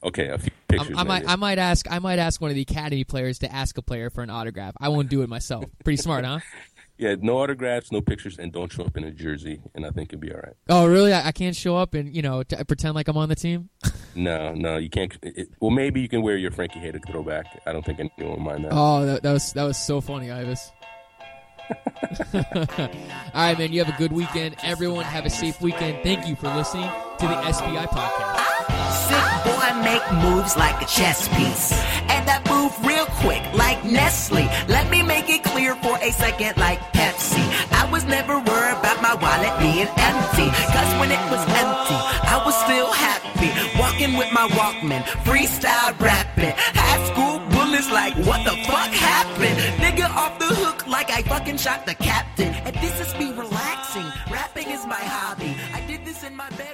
Okay, a few pictures.
I might. I might ask I might ask one of the academy players to ask a player for an autograph. I won't do it myself. Pretty smart, huh?
Yeah, no autographs, no pictures, and don't show up in a jersey, and I think it'll be all right.
Oh, really? I, I can't show up and you know t- pretend like I'm on the team.
No, no, you can't. It, well, maybe you can wear your Frankie Hejduk throwback. I don't think anyone will mind that.
Oh, that, that was that was so funny, Ives. All right, man. You have a good weekend. Everyone, have a safe weekend. Thank you for listening to the SBI podcast.
Sick boy make moves like a chess piece. And I move real quick like Nestle. Let me make it clear for a second like Pepsi. I was never worried about my wallet being empty. Cause when it was empty, I was still happy. Walking with my Walkman, freestyle rapping. High school bullets like what the fuck happened? Nigga off the hook like I fucking shot the captain. And this is me relaxing. Rapping is my hobby. I did this in my bedroom